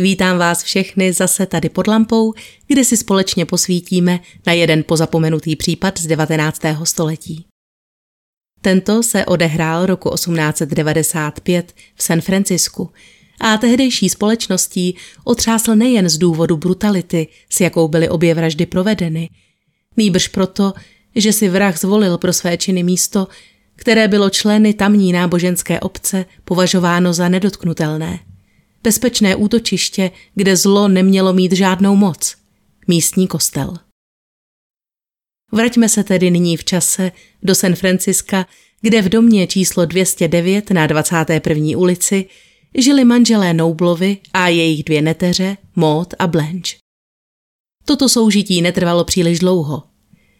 Vítám vás všechny zase tady pod lampou, kde si společně posvítíme na jeden pozapomenutý případ z 19. století. Tento se odehrál roku 1895 v San Francisku a tehdejší společností otřásl nejen z důvodu brutality, s jakou byly obě vraždy provedeny, nýbrž proto, že si vrah zvolil pro své činy místo, které bylo členy tamní náboženské obce považováno za nedotknutelné – bezpečné útočiště, kde zlo nemělo mít žádnou moc. Místní kostel. Vraťme se tedy nyní v čase do San Franciska, kde v domě číslo 209 na 21. ulici žili manželé Noublovi a jejich dvě neteře, Maud a Blanche. Toto soužití netrvalo příliš dlouho.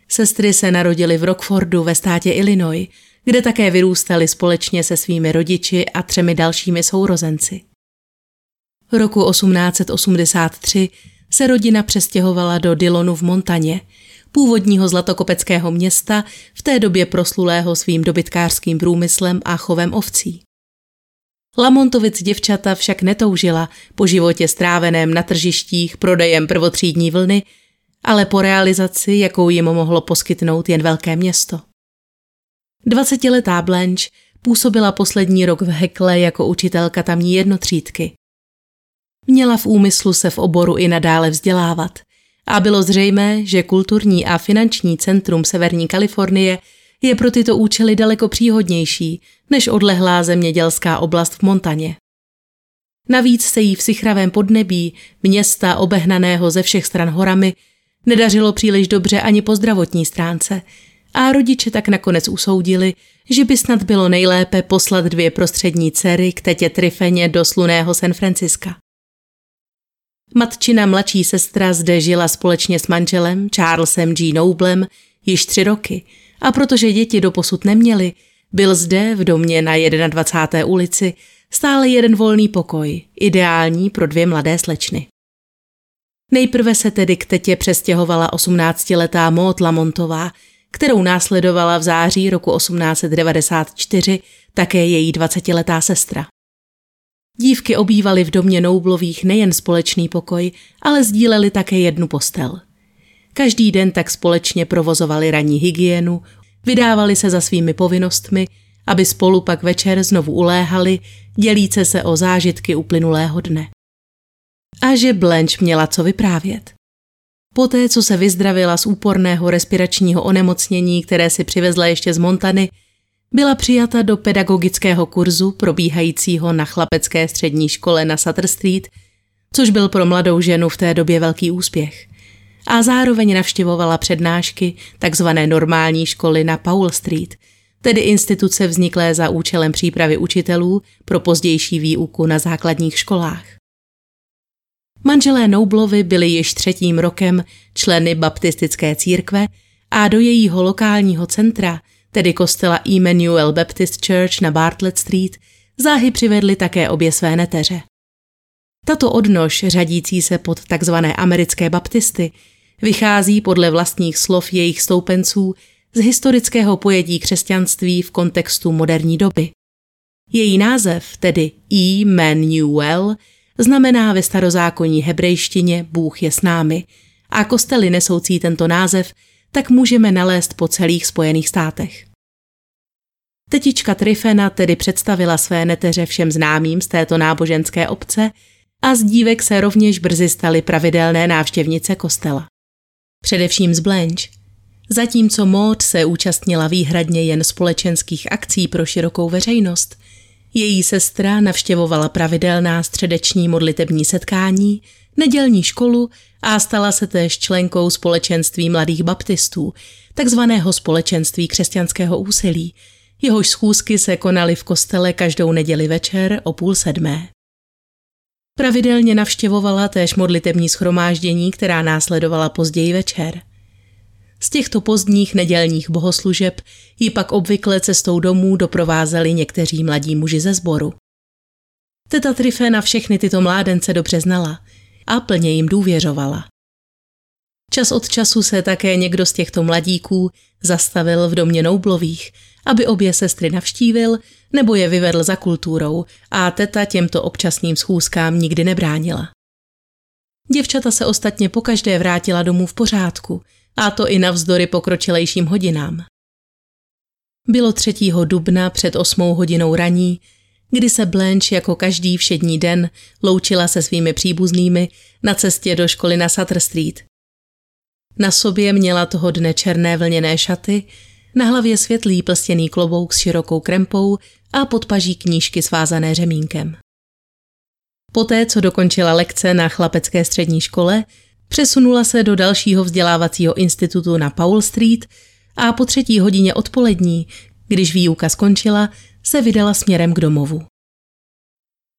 Sestry se narodily v Rockfordu ve státě Illinois, kde také vyrůstaly společně se svými rodiči a třemi dalšími sourozenci. Roku 1883 se rodina přestěhovala do Dylonu v Montaně, původního zlatokopeckého města, v té době proslulého svým dobytkářským průmyslem a chovem ovcí. Lamontovic děvčata však netoužila po životě stráveném na tržištích prodejem prvotřídní vlny, ale po realizaci, jakou jim mohlo poskytnout jen velké město. Dvacetiletá Blanche působila poslední rok v Hekle jako učitelka tamní jednotřídky. Měla v úmyslu se v oboru i nadále vzdělávat a bylo zřejmé, že kulturní a finanční centrum Severní Kalifornie je pro tyto účely daleko příhodnější než odlehlá zemědělská oblast v Montaně. Navíc se jí v sichravém podnebí, města obehnaného ze všech stran horami, nedařilo příliš dobře ani po zdravotní stránce a rodiče tak nakonec usoudili, že by snad bylo nejlépe poslat dvě prostřední dcery k tetě Trifeně do sluného San Franciska. Matčina mladší sestra zde žila společně s manželem Charlesem G. Noblem již tři roky a protože děti doposud neměli, byl zde v domě na 21. ulici stále jeden volný pokoj, ideální pro dvě mladé slečny. Nejprve se tedy k tetě přestěhovala 18-letá Maud Lamontová, kterou následovala v září roku 1894 také její 20-letá sestra. Dívky obývaly v domě Noublových nejen společný pokoj, ale sdíleli také jednu postel. Každý den tak společně provozovali ranní hygienu, vydávali se za svými povinnostmi, aby spolu pak večer znovu uléhali, dělíce se o zážitky uplynulého dne. A že Blanche měla co vyprávět. Poté, co se vyzdravila z úporného respiračního onemocnění, které si přivezla ještě z Montany, byla přijata do pedagogického kurzu probíhajícího na chlapecké střední škole na Sutter Street, což byl pro mladou ženu v té době velký úspěch. A zároveň navštěvovala přednášky takzvané normální školy na Paul Street, tedy instituce vzniklé za účelem přípravy učitelů pro pozdější výuku na základních školách. Manželé Noublovi byli již třetím rokem členy baptistické církve a do jejího lokálního centra – tedy kostela Emmanuel Baptist Church na Bartlett Street, záhy přivedly také obě své neteře. Tato odnož, řadící se pod takzvané americké baptisty, vychází podle vlastních slov jejich stoupenců z historického pojetí křesťanství v kontextu moderní doby. Její název, tedy Emmanuel, znamená ve starozákonní hebrejštině Bůh je s námi a kostely nesoucí tento název tak můžeme nalézt po celých Spojených státech. Tetička Trifena tedy představila své neteře všem známým z této náboženské obce a z dívek se rovněž brzy staly pravidelné návštěvnice kostela. Především z Blanche. Zatímco Maud se účastnila výhradně jen společenských akcí pro širokou veřejnost, její sestra navštěvovala pravidelná středeční modlitební setkání, nedělní školu a stala se též členkou společenství mladých baptistů, takzvaného společenství křesťanského úsilí, jehož schůzky se konaly v kostele každou neděli večer o půl sedmé. Pravidelně navštěvovala též modlitební schromáždění, která následovala později večer. Z těchto pozdních nedělních bohoslužeb ji pak obvykle cestou domů doprovázeli někteří mladí muži ze sboru. Teta Trifena všechny tyto mládence dobře znala a plně jim důvěřovala. Čas od času se také někdo z těchto mladíků zastavil v domě Noublových, aby obě sestry navštívil nebo je vyvedl za kulturou a teta těmto občasným schůzkám nikdy nebránila. Děvčata se ostatně pokaždé vrátila domů v pořádku, a to i navzdory pokročilejším hodinám. Bylo 3. dubna před 8 hodinou raní, kdy se Blanche jako každý všední den loučila se svými příbuznými na cestě do školy na Sutter Street. Na sobě měla toho dne černé vlněné šaty, na hlavě světlý plstěný klobouk s širokou krempou a podpaží knížky svázané řemínkem. Poté, co dokončila lekce na chlapecké střední škole, přesunula se do dalšího vzdělávacího institutu na Paul Street a po třetí hodině odpolední, když výuka skončila, se vydala směrem k domovu.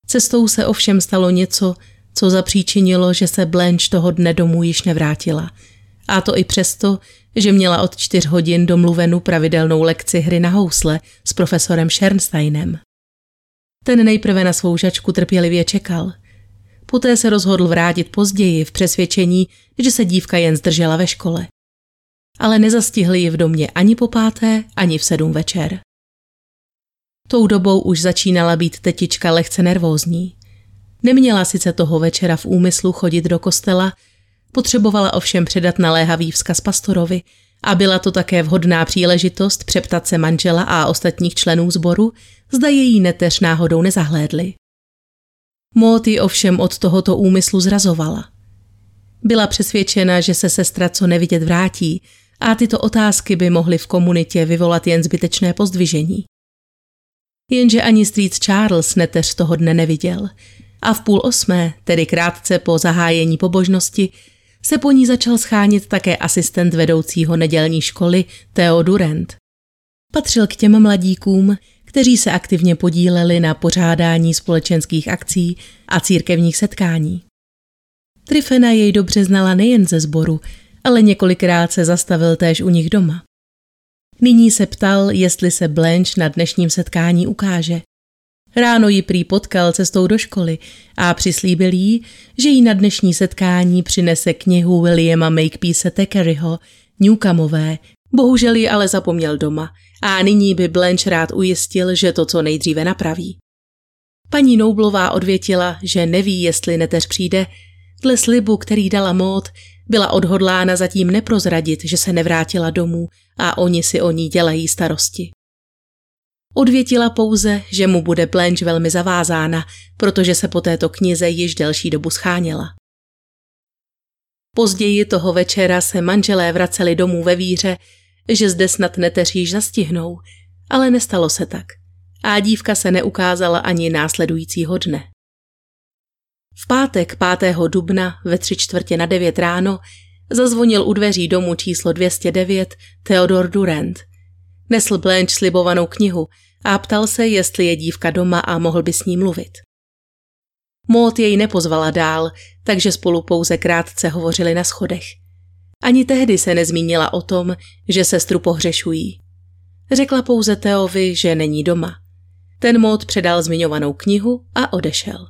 Cestou se ovšem stalo něco, co zapříčinilo, že se Blanche toho dne domů již nevrátila. A to i přesto, že měla od čtyř hodin domluvenu pravidelnou lekci hry na housle s profesorem Schernsteinem. Ten nejprve na svou žačku trpělivě čekal. Poté se rozhodl vrátit později v přesvědčení, že se dívka jen zdržela ve škole. Ale nezastihli ji v domě ani po páté, ani v sedm večer. Tou dobou už začínala být tetička lehce nervózní. Neměla sice toho večera v úmyslu chodit do kostela, potřebovala ovšem předat naléhavý vzkaz pastorovi a byla to také vhodná příležitost přeptat se manžela a ostatních členů sboru, zda její neteř náhodou nezahlédli. Mót ji ovšem od tohoto úmyslu zrazovala. Byla přesvědčena, že se sestra co nevidět vrátí a tyto otázky by mohly v komunitě vyvolat jen zbytečné pozdvižení. Jenže ani Street Charles neteř toho dne neviděl a v půl osmé, tedy krátce po zahájení pobožnosti, se po ní začal schánit také asistent vedoucího nedělní školy Theo Durant. Patřil k těm mladíkům, kteří se aktivně podíleli na pořádání společenských akcí a církevních setkání. Trifena jej dobře znala nejen ze sboru, ale několikrát se zastavil též u nich doma. Nyní se ptal, jestli se Blanche na dnešním setkání ukáže. Ráno ji prý potkal cestou do školy a přislíbil jí, že jí na dnešní setkání přinese knihu Williama Makepeace Thackerayho Newcomové. Bohužel ji ale zapomněl doma a nyní by Blanche rád ujistil, že to co nejdříve napraví. Paní Noublová odvětila, že neví, jestli neteř přijde. Dle slibu, který dala mód, byla odhodlána zatím neprozradit, že se nevrátila domů a oni si o ní dělají starosti. Odvětila pouze, že mu bude Blanche velmi zavázána, protože se po této knize již delší dobu scháněla. Později toho večera se manželé vraceli domů ve víře, že zde snad neteř již zastihnou, ale nestalo se tak a dívka se neukázala ani následujícího dne. V pátek 5. dubna ve tři čtvrtě na devět ráno zazvonil u dveří domu číslo 209 Theodor Durant – Nesl Blanche slibovanou knihu a ptal se, jestli je dívka doma a mohl by s ní mluvit. Maud jej nepozvala dál, takže spolu pouze krátce hovořili na schodech. Ani tehdy se nezmínila o tom, že sestru pohřešují. Řekla pouze Teovi, že není doma. Ten Maud předal zmiňovanou knihu a odešel.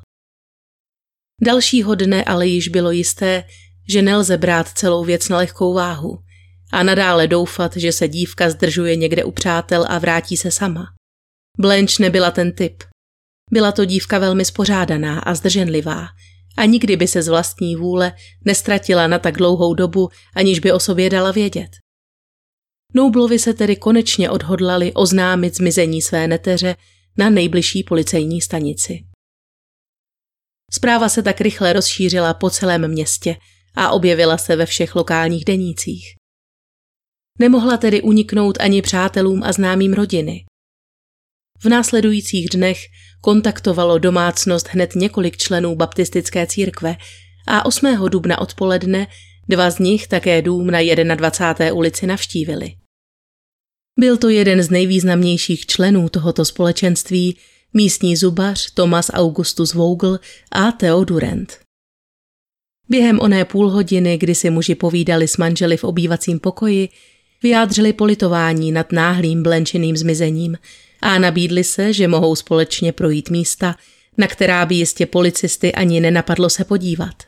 Dalšího dne ale již bylo jisté, že nelze brát celou věc na lehkou váhu – a nadále doufat, že se dívka zdržuje někde u přátel a vrátí se sama. Blanche nebyla ten typ. Byla to dívka velmi spořádaná a zdrženlivá a nikdy by se z vlastní vůle nestratila na tak dlouhou dobu, aniž by o sobě dala vědět. Noublovi se tedy konečně odhodlali oznámit zmizení své neteře na nejbližší policejní stanici. Zpráva se tak rychle rozšířila po celém městě a objevila se ve všech lokálních denících. Nemohla tedy uniknout ani přátelům a známým rodiny. V následujících dnech kontaktovalo domácnost hned několik členů baptistické církve a 8. dubna odpoledne dva z nich také dům na 21. ulici navštívili. Byl to jeden z nejvýznamnějších členů tohoto společenství, místní zubař Thomas Augustus Vogel a Theo Durant. Během oné půl hodiny, kdy si muži povídali s manželi v obývacím pokoji, vyjádřili politování nad náhlým blenčeným zmizením a nabídli se, že mohou společně projít místa, na která by jistě policisty ani nenapadlo se podívat.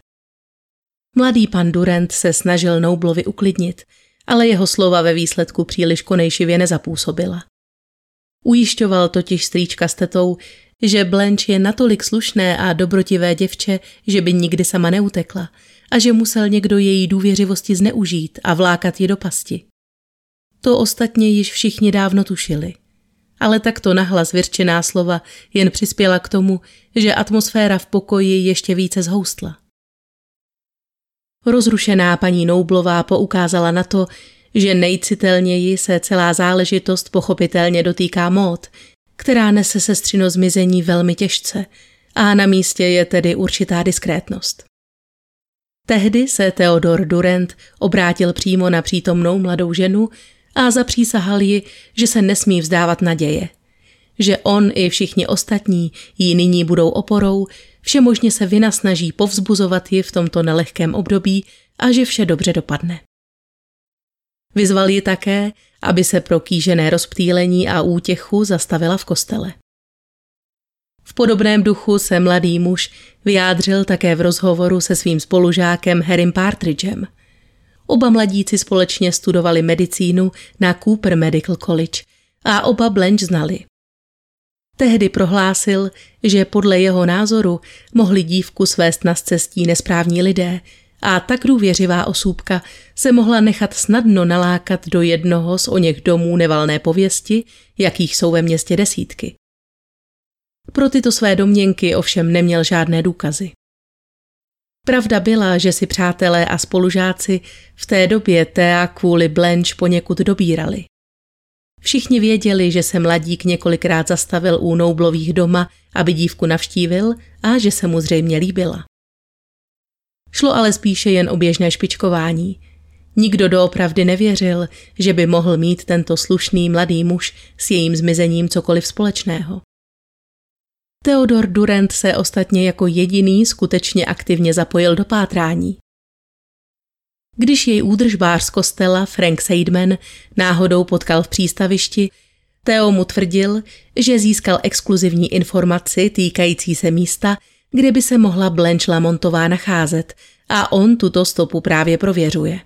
Mladý pan Durant se snažil Noublovi uklidnit, ale jeho slova ve výsledku příliš konejšivě nezapůsobila. Ujišťoval totiž strýčka s tetou, že Blanche je natolik slušné a dobrotivé děvče, že by nikdy sama neutekla a že musel někdo její důvěřivosti zneužít a vlákat ji do pasti. To ostatně již všichni dávno tušili. Ale takto nahlas vyřčená slova jen přispěla k tomu, že atmosféra v pokoji ještě více zhoustla. Rozrušená paní Noublová poukázala na to, že nejcitelněji se celá záležitost pochopitelně dotýká mód, která nese sestřino zmizení velmi těžce a na místě je tedy určitá diskrétnost. Tehdy se Theodor Durant obrátil přímo na přítomnou mladou ženu a zapřísahal ji, že se nesmí vzdávat naděje, že on i všichni ostatní jí nyní budou oporou, všemožně se vynasnaží povzbuzovat ji v tomto nelehkém období a že vše dobře dopadne. Vyzval ji také, aby se pro kýžené rozptýlení a útěchu zastavila v kostele. V podobném duchu se mladý muž vyjádřil také v rozhovoru se svým spolužákem Harrym Partridgem. Oba mladíci společně studovali medicínu na Cooper Medical College a oba Blanche znali. Tehdy prohlásil, že podle jeho názoru mohli dívku svést na cestí nesprávní lidé a tak důvěřivá osůbka se mohla nechat snadno nalákat do jednoho z o něch domů nevalné pověsti, jakých jsou ve městě desítky. Pro tyto své domněnky ovšem neměl žádné důkazy. Pravda byla, že si přátelé a spolužáci v té době Thea kvůli Blanche poněkud dobírali. Všichni věděli, že se mladík několikrát zastavil u Noublových doma, aby dívku navštívil a že se mu zřejmě líbila. Šlo ale spíše jen o běžné špičkování. Nikdo doopravdy nevěřil, že by mohl mít tento slušný mladý muž s jejím zmizením cokoliv společného. Theodor Durant se ostatně jako jediný skutečně aktivně zapojil do pátrání. Když jej údržbář z kostela Frank Seidman náhodou potkal v přístavišti, Theo mu tvrdil, že získal exkluzivní informaci týkající se místa, kde by se mohla Blanche Lamontová nacházet a on tuto stopu právě prověřuje.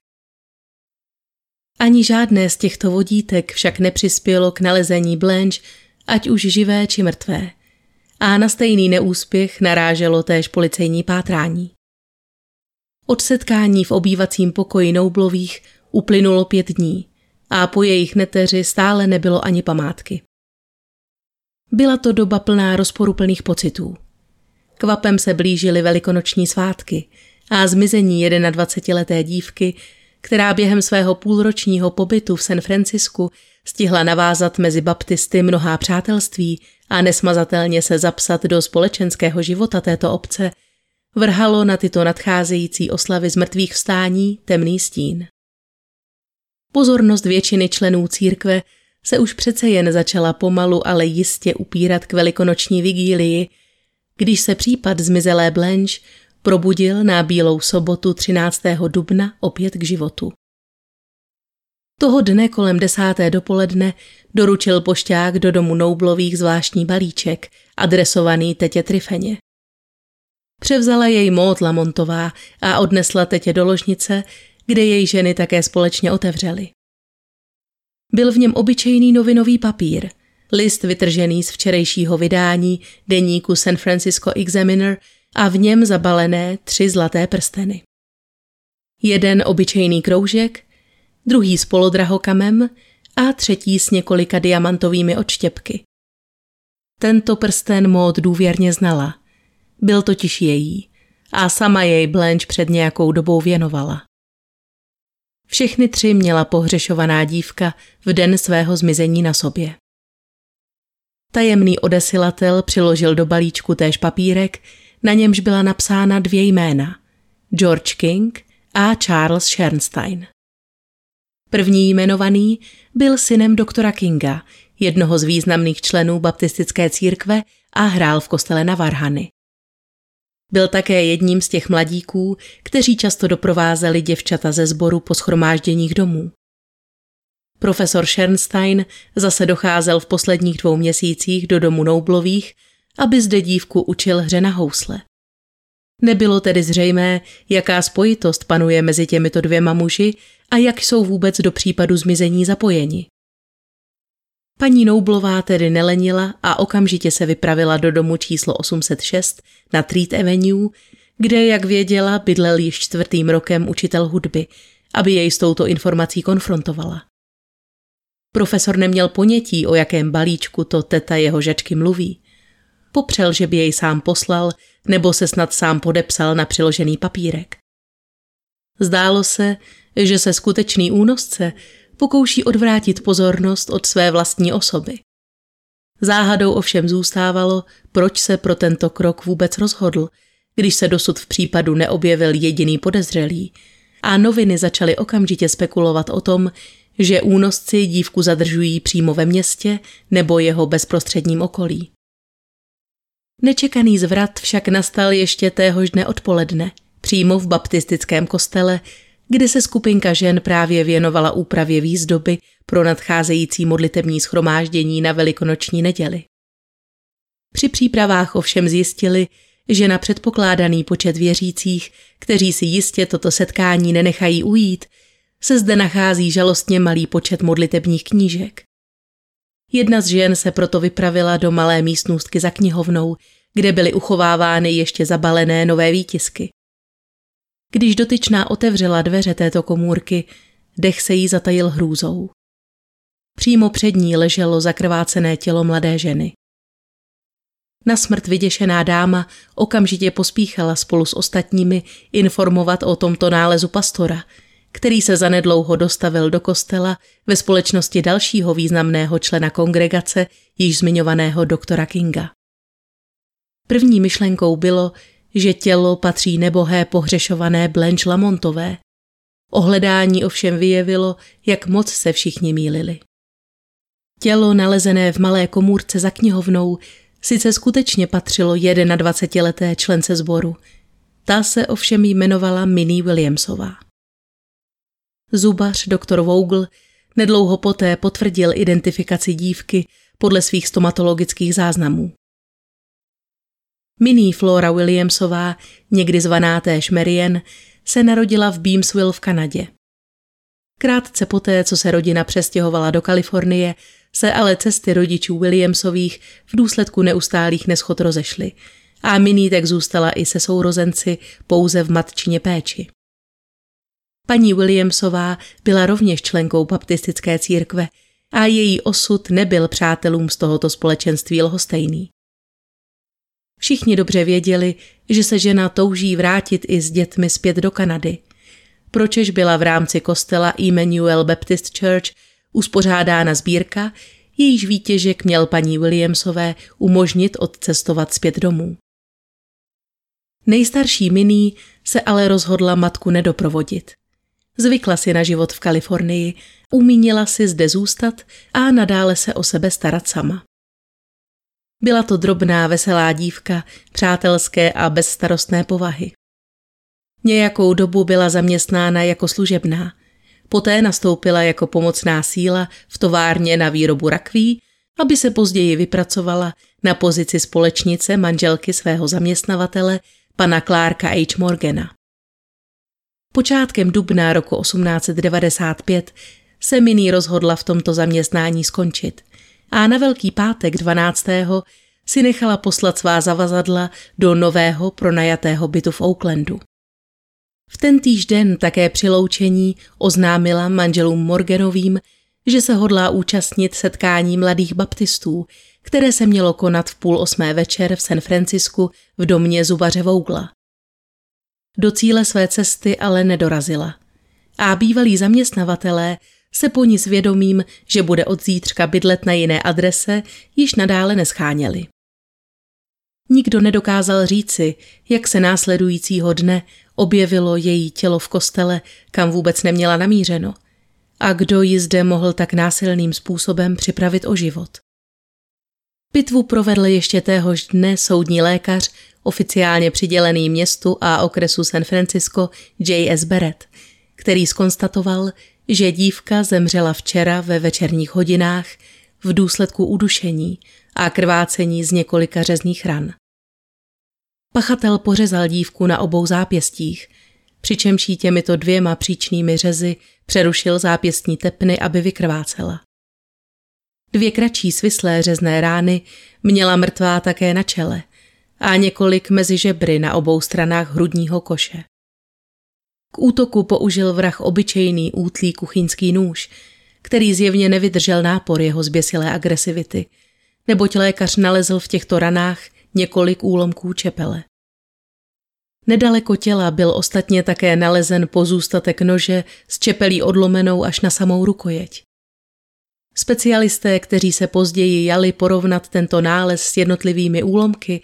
Ani žádné z těchto vodítek však nepřispělo k nalezení Blanche, ať už živé či mrtvé. A na stejný neúspěch naráželo též policejní pátrání. Od setkání v obývacím pokoji Noublových uplynulo pět dní a po jejich neteři stále nebylo ani památky. Byla to doba plná rozporuplných pocitů. Kvapem se blížily velikonoční svátky a zmizení 21-leté dívky, která během svého půlročního pobytu v San Francisku stihla navázat mezi baptisty mnohá přátelství a nesmazatelně se zapsat do společenského života této obce – vrhalo na tyto nadcházející oslavy z mrtvých vstání temný stín. Pozornost většiny členů církve se už přece jen začala pomalu, ale jistě upírat k velikonoční vigílii, když se případ zmizelé Blanche probudil na bílou sobotu 13. dubna opět k životu. Toho dne kolem desáté dopoledne doručil pošťák do domu Noublových zvláštní balíček, adresovaný tetě Trifeně. Převzala jej Maud Lamontová a odnesla tetě do ložnice, kde její ženy také společně otevřely. Byl v něm obyčejný novinový papír, list vytržený z včerejšího vydání deníku San Francisco Examiner a v něm zabalené tři zlaté prsteny. Jeden obyčejný kroužek, druhý s polodrahokamem a třetí s několika diamantovými odštěpky. Tento prsten mód důvěrně znala – byl totiž její a sama jej Blanche před nějakou dobou věnovala. Všechny tři měla pohřešovaná dívka v den svého zmizení na sobě. Tajemný odesilatel přiložil do balíčku též papírek, na němž byla napsána dvě jména – George King a Charles Schernstein. První jmenovaný byl synem doktora Kinga, jednoho z významných členů baptistické církve a hrál v kostele na Varhany. Byl také jedním z těch mladíků, kteří často doprovázeli děvčata ze sboru po schromážděních domů. Profesor Schernstein zase docházel v posledních dvou měsících do domu Noublových, aby zde dívku učil hře na housle. Nebylo tedy zřejmé, jaká spojitost panuje mezi těmito dvěma muži a jak jsou vůbec do případu zmizení zapojeni. Paní Noublová tedy nelenila a okamžitě se vypravila do domu číslo 806 na Treat Avenue, kde, jak věděla, bydlel již čtvrtým rokem učitel hudby, aby jej s touto informací konfrontovala. Profesor neměl ponětí, o jakém balíčku to teta jeho žečky mluví. Popřel, že by jej sám poslal, nebo se snad sám podepsal na přiložený papírek. Zdálo se, že se skutečný únosce pokouší odvrátit pozornost od své vlastní osoby. Záhadou ovšem zůstávalo, proč se pro tento krok vůbec rozhodl, když se dosud v případu neobjevil jediný podezřelý a noviny začaly okamžitě spekulovat o tom, že únosci dívku zadržují přímo ve městě nebo jeho bezprostředním okolí. Nečekaný zvrat však nastal ještě téhož dne odpoledne, přímo v baptistickém kostele, kde se skupinka žen právě věnovala úpravě výzdoby pro nadcházející modlitební schromáždění na velikonoční neděli. Při přípravách ovšem zjistili, že na předpokládaný počet věřících, kteří si jistě toto setkání nenechají ujít, se zde nachází žalostně malý počet modlitebních knížek. Jedna z žen se proto vypravila do malé místnostky za knihovnou, kde byly uchovávány ještě zabalené nové výtisky. Když dotyčná otevřela dveře této komůrky, dech se jí zatajil hrůzou. Přímo před ní leželo zakrvácené tělo mladé ženy. Na smrt vyděšená dáma okamžitě pospíchala spolu s ostatními informovat o tomto nálezu pastora, který se zanedlouho dostavil do kostela ve společnosti dalšího významného člena kongregace, již zmiňovaného doktora Kinga. První myšlenkou bylo, že tělo patří nebohé pohřešované Blanche Lamontové. Ohledání ovšem vyjevilo, jak moc se všichni mýlili. Tělo nalezené v malé komůrce za knihovnou sice skutečně patřilo 21-leté člence sboru, ta se ovšem jmenovala Minnie Williamsová. Zubař doktor Vogel nedlouho poté potvrdil identifikaci dívky podle svých stomatologických záznamů. Minnie Flora Williamsová, někdy zvaná též Marian, se narodila v Beamsville v Kanadě. Krátce poté, co se rodina přestěhovala do Kalifornie, se ale cesty rodičů Williamsových v důsledku neustálých neschod rozešly a Minnie tak zůstala i se sourozenci pouze v matčině péči. Paní Williamsová byla rovněž členkou baptistické církve a její osud nebyl přátelům z tohoto společenství lhostejný. Všichni dobře věděli, že se žena touží vrátit i s dětmi zpět do Kanady. Pročež byla v rámci kostela Emmanuel Baptist Church uspořádána sbírka, jejíž výtěžek měl paní Williamsové umožnit odcestovat zpět domů. Nejstarší Minnie se ale rozhodla matku nedoprovodit. Zvykla si na život v Kalifornii, umínila si zde zůstat a nadále se o sebe starat sama. Byla to drobná, veselá dívka, přátelské a bezstarostné povahy. Nějakou dobu byla zaměstnána jako služebná. Poté nastoupila jako pomocná síla v továrně na výrobu rakví, aby se později vypracovala na pozici společnice manželky svého zaměstnavatele, pana Clarka H. Morgana. Počátkem dubna roku 1895 se Minnie rozhodla v tomto zaměstnání skončit a na Velký pátek 12. si nechala poslat svá zavazadla do nového pronajatého bytu v Oaklandu. V ten týž den také při loučení oznámila manželům Morganovým, že se hodlá účastnit setkání mladých baptistů, které se mělo konat v půl osmé večer v San Francisku v domě zubaře Vougla. Do cíle své cesty ale nedorazila. A bývalí zaměstnavatelé se po ní svědomím, že bude od zítřka bydlet na jiné adrese, již nadále nescháněli. Nikdo nedokázal říci, jak se následujícího dne objevilo její tělo v kostele, kam vůbec neměla namířeno, a kdo ji zde mohl tak násilným způsobem připravit o život. Pitvu provedl ještě téhož dne soudní lékař, oficiálně přidělený městu a okresu San Francisco J.S. Barrett, který skonstatoval, že dívka zemřela včera ve večerních hodinách v důsledku udušení a krvácení z několika řezných ran. Pachatel pořezal dívku na obou zápěstích, přičemž jí těmito dvěma příčnými řezy přerušil zápěstní tepny, aby vykrvácela. Dvě kratší svislé řezné rány měla mrtvá také na čele a několik mezi žebry na obou stranách hrudního koše. K útoku použil vrah obyčejný útlý kuchyňský nůž, který zjevně nevydržel nápor jeho zběsilé agresivity, neboť lékař nalezl v těchto ranách několik úlomků čepele. Nedaleko těla byl ostatně také nalezen pozůstatek nože s čepelí odlomenou až na samou rukojeť. Specialisté, kteří se později jali porovnat tento nález s jednotlivými úlomky,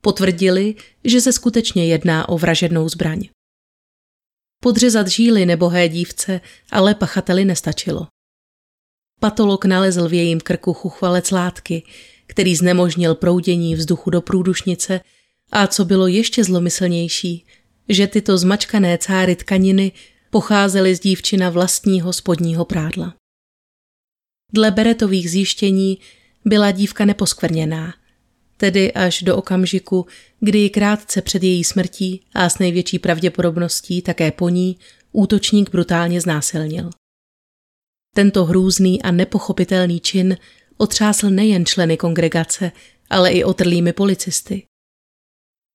potvrdili, že se skutečně jedná o vražednou zbraň. Podřezat žíly nebohé dívce ale pachateli nestačilo. Patolog nalezl v jejím krku chuchvalec látky, který znemožnil proudění vzduchu do průdušnice a co bylo ještě zlomyslnější, že tyto zmačkané cáry tkaniny pocházely z dívčina vlastního spodního prádla. Dle Beretových zjištění byla dívka neposkvrněná, tedy až do okamžiku, kdy ji krátce před její smrtí a s největší pravděpodobností také po ní útočník brutálně znásilnil. Tento hrůzný a nepochopitelný čin otřásl nejen členy kongregace, ale i otrlými policisty.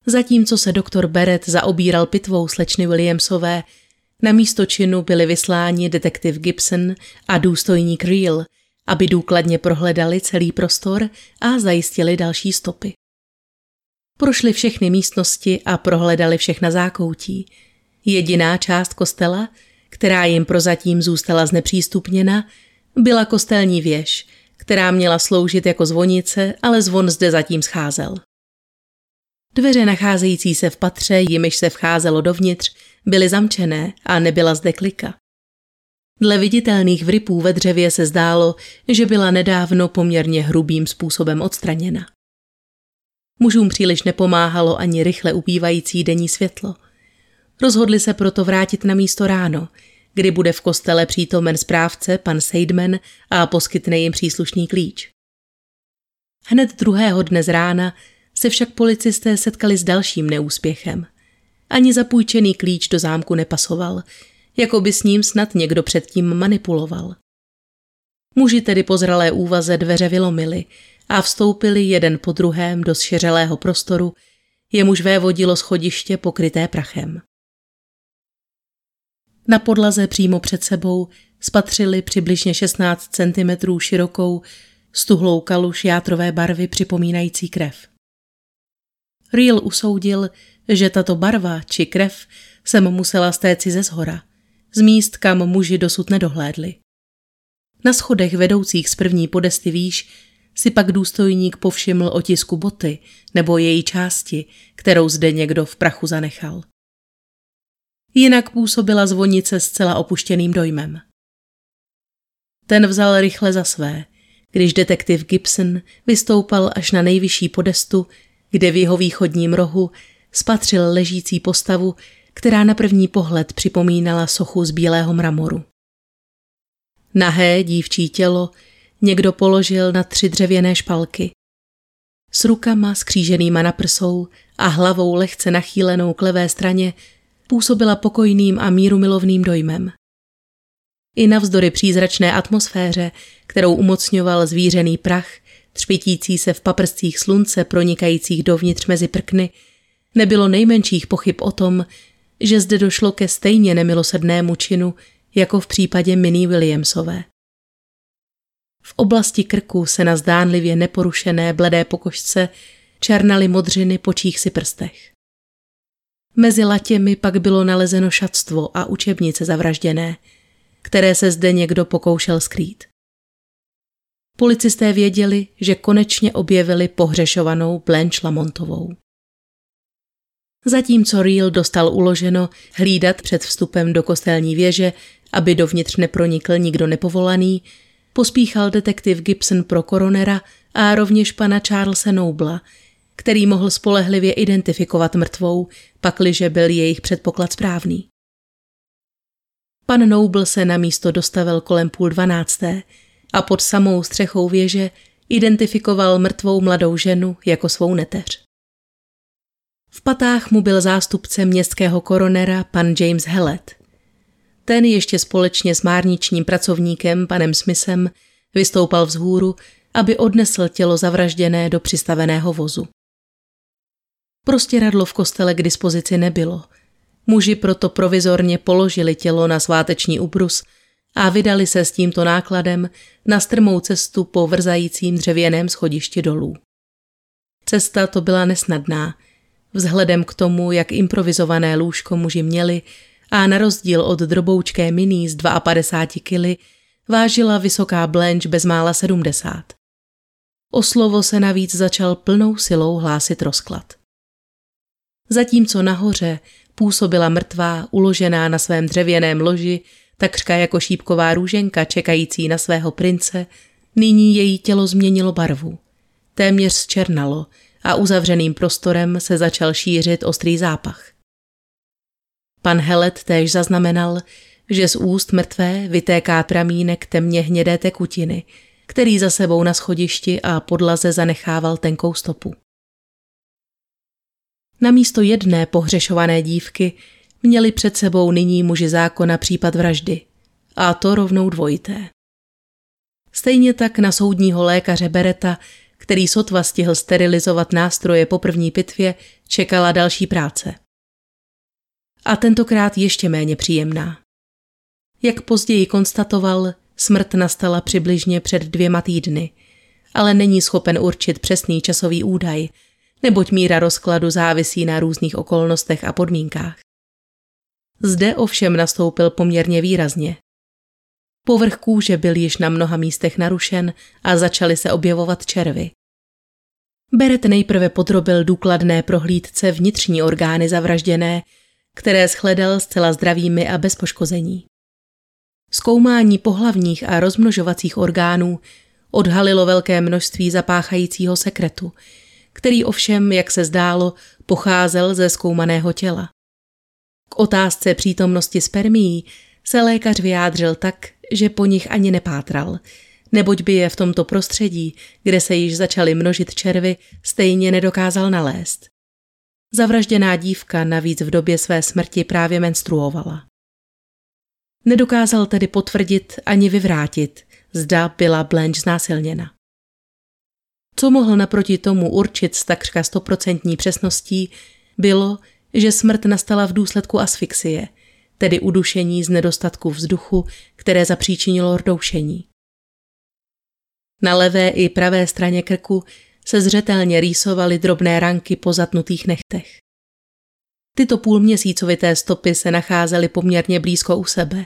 Zatímco se doktor Beret zaobíral pitvou slečny Williamsové, na místo činu byli vysláni detektiv Gibson a důstojník Reel, aby důkladně prohledali celý prostor a zajistili další stopy. Prošli všechny místnosti a prohledali všechna zákoutí. Jediná část kostela, která jim prozatím zůstala znepřístupněna, byla kostelní věž, která měla sloužit jako zvonice, ale zvon zde zatím scházel. Dveře nacházející se v patře, jimiž se vcházelo dovnitř, byly zamčené a nebyla zde klika. Dle viditelných vrypů ve dřevě se zdálo, že byla nedávno poměrně hrubým způsobem odstraněna. Mužům příliš nepomáhalo ani rychle upívající denní světlo. Rozhodli se proto vrátit na místo ráno, kdy bude v kostele přítomen správce pan Seidman a poskytne jim příslušný klíč. Hned druhého dne z rána se však policisté setkali s dalším neúspěchem. Ani zapůjčený klíč do zámku nepasoval, jako by s ním snad někdo předtím manipuloval. Muži tedy po zralé úvaze dveře vylomili a vstoupili jeden po druhém do zšeřelého prostoru, jemuž vévodilo schodiště pokryté prachem. Na podlaze přímo před sebou spatřili přibližně 16 cm širokou, stuhlou kaluš játrové barvy připomínající krev. Real usoudil, že tato barva či krev se mu musela stéci ze zhora, z míst, kam muži dosud nedohlédli. Na schodech vedoucích z první podesty výš si pak důstojník povšiml otisku boty nebo její části, kterou zde někdo v prachu zanechal. Jinak působila zvonice zcela opuštěným dojmem. Ten vzal rychle za své, když detektiv Gibson vystoupal až na nejvyšší podestu, kde v jeho východním rohu spatřil ležící postavu, která na první pohled připomínala sochu z bílého mramoru. Nahé dívčí tělo někdo položil na tři dřevěné špalky. S rukama skříženýma na prsou a hlavou lehce nachýlenou k levé straně působila pokojným a mírumilovným dojmem. I navzdory přízračné atmosféře, kterou umocňoval zvířený prach, třpitící se v paprscích slunce pronikajících dovnitř mezi prkny, nebylo nejmenších pochyb o tom, že zde došlo ke stejně nemilosrdnému činu, jako v případě Minnie Williamsové. V oblasti krku se na zdánlivě neporušené bledé pokožce černaly modřiny po si prstech. Mezi latěmi pak bylo nalezeno šatstvo a učebnice zavražděné, které se zde někdo pokoušel skrýt. Policisté věděli, že konečně objevili pohřešovanou Blanche Lamontovou. Zatímco Real dostal uloženo hlídat před vstupem do kostelní věže, aby dovnitř nepronikl nikdo nepovolaný, pospíchal detektiv Gibson pro koronera a rovněž pana Charlesa Nobla, který mohl spolehlivě identifikovat mrtvou, pakliže byl jejich předpoklad správný. Pan Noble se na místo dostavil kolem půl dvanácté a pod samou střechou věže identifikoval mrtvou mladou ženu jako svou neteř. V patách mu byl zástupce městského koronera pan James Hellet. Ten ještě společně s márničním pracovníkem panem Smithem vystoupal vzhůru, aby odnesl tělo zavražděné do přistaveného vozu. Prostě radlo v kostele k dispozici nebylo. Muži proto provizorně položili tělo na sváteční ubrus a vydali se s tímto nákladem na strmou cestu po vrzajícím dřevěném schodišti dolů. Cesta to byla nesnadná, vzhledem k tomu, jak improvizované lůžko muži měli a na rozdíl od droboučké miní z 52 kily vážila vysoká Blanche bezmála 70. O slovo se navíc začal plnou silou hlásit rozklad. Zatímco nahoře působila mrtvá, uložená na svém dřevěném loži, takřka jako šípková růženka čekající na svého prince, nyní její tělo změnilo barvu. Téměř zčernalo a uzavřeným prostorem se začal šířit ostrý zápach. Pan Helet též zaznamenal, že z úst mrtvé vytéká pramínek temně hnědé tekutiny, který za sebou na schodišti a podlaze zanechával tenkou stopu. Na místo jedné pohřešované dívky měli před sebou nyní muži zákona případ vraždy. A to rovnou dvojité. Stejně tak na soudního lékaře Bereta, který sotva stihl sterilizovat nástroje po první pitvě, čekala další práce. A tentokrát ještě méně příjemná. Jak později konstatoval, smrt nastala přibližně před dvěma týdny, ale není schopen určit přesný časový údaj, neboť míra rozkladu závisí na různých okolnostech a podmínkách. Zde ovšem nastoupil poměrně výrazně. Povrch kůže byl již na mnoha místech narušen a začaly se objevovat červy. Beret nejprve podrobil důkladné prohlídce vnitřní orgány zavražděné, které shledal zcela zdravými a bez poškození. Zkoumání pohlavních a rozmnožovacích orgánů odhalilo velké množství zapáchajícího sekretu, který ovšem, jak se zdálo, pocházel ze zkoumaného těla. K otázce přítomnosti spermií se lékař vyjádřil tak, že po nich ani nepátral, neboť by je v tomto prostředí, kde se již začaly množit červy, stejně nedokázal nalézt. Zavražděná dívka navíc v době své smrti právě menstruovala. Nedokázal tedy potvrdit ani vyvrátit, zda byla Blanche znásilněna. Co mohl naproti tomu určit s takřka stoprocentní přesností, bylo, že smrt nastala v důsledku asfixie, tedy udušení z nedostatku vzduchu, které zapříčinilo rdoušení. Na levé i pravé straně krku se zřetelně rýsovaly drobné ranky po zatnutých nechtech. Tyto půlměsícovité stopy se nacházely poměrně blízko u sebe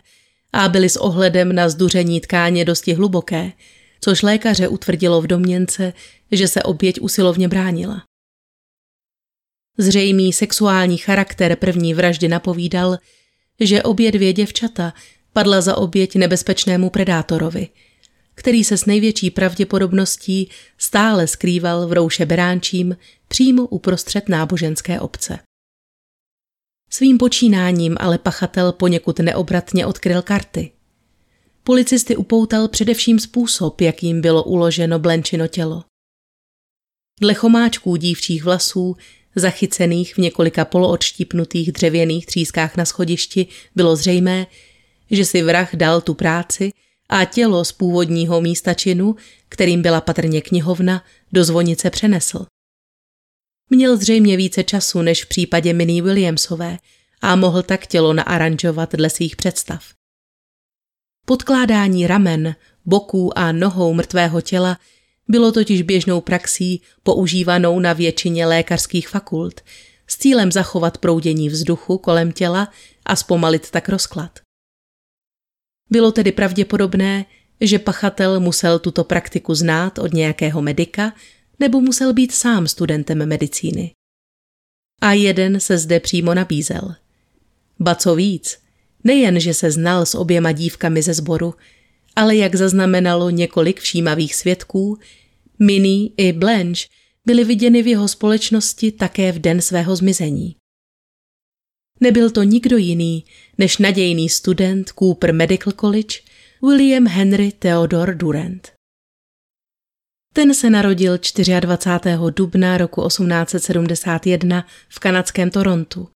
a byly s ohledem na zduření tkáně dosti hluboké, což lékaře utvrdilo v domněnce, že se oběť usilovně bránila. Zřejmý sexuální charakter první vraždy napovídal, že obě dvě děvčata padla za oběť nebezpečnému predátorovi, který se s největší pravděpodobností stále skrýval v rouše beránčím přímo uprostřed náboženské obce. Svým počínáním ale pachatel poněkud neobratně odkryl karty. Policisty upoutal především způsob, jakým bylo uloženo Blenčino tělo. Dle chomáčků dívčích vlasů zachycených v několika poloodštípnutých dřevěných třískách na schodišti, bylo zřejmé, že si vrah dal tu práci a tělo z původního místa činu, kterým byla patrně knihovna, do zvonice přenesl. Měl zřejmě více času než v případě Minnie Williamsové a mohl tak tělo naaranžovat dle svých představ. Podkládání ramen, boků a nohou mrtvého těla bylo totiž běžnou praxí používanou na většině lékařských fakult s cílem zachovat proudění vzduchu kolem těla a zpomalit tak rozklad. Bylo tedy pravděpodobné, že pachatel musel tuto praktiku znát od nějakého medika nebo musel být sám studentem medicíny. A jeden se zde přímo nabízel. Ba co víc, nejen, že se znal s oběma dívkami ze sboru, ale jak zaznamenalo několik všímavých svědků, Minnie i Blanche byly viděny v jeho společnosti také v den svého zmizení. Nebyl to nikdo jiný než nadějný student Cooper Medical College William Henry Theodore Durant. Ten se narodil 24. dubna roku 1871 v kanadském Torontu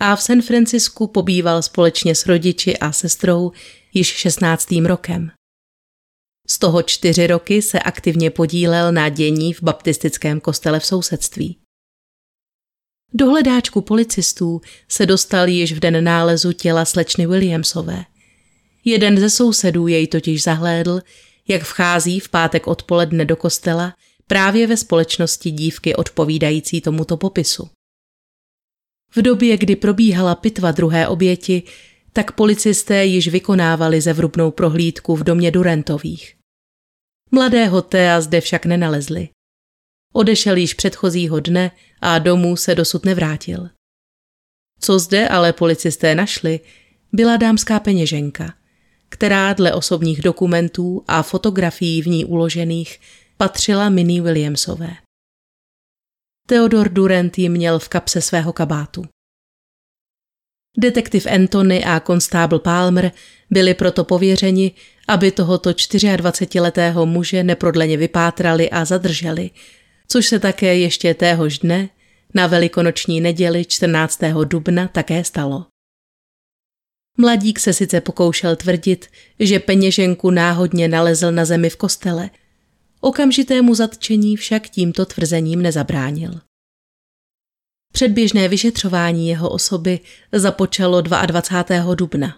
a v San Francisku pobýval společně s rodiči a sestrou již 16. rokem. Z toho čtyři roky se aktivně podílel na dění v baptistickém kostele v sousedství. Do hledáčku policistů se dostal již v den nálezu těla slečny Williamsové. Jeden ze sousedů jej totiž zahlédl, jak vchází v pátek odpoledne do kostela právě ve společnosti dívky odpovídající tomuto popisu. V době, kdy probíhala pitva druhé oběti, tak policisté již vykonávali zevrubnou prohlídku v domě Durentových. Mladého Tea zde však nenalezli. Odešel již předchozího dne a domů se dosud nevrátil. Co zde ale policisté našli, byla dámská peněženka, která dle osobních dokumentů a fotografií v ní uložených patřila Minnie Williamsové. Theodor Durant ji měl v kapse svého kabátu. Detektiv Anthony a konstábl Palmer byli proto pověřeni, aby tohoto 24-letého muže neprodleně vypátrali a zadrželi, což se také ještě téhož dne, na velikonoční neděli 14. dubna, také stalo. Mladík se sice pokoušel tvrdit, že peněženku náhodně nalezl na zemi v kostele, okamžitému zatčení však tímto tvrzením nezabránil. Předběžné vyšetřování jeho osoby započalo 22. dubna.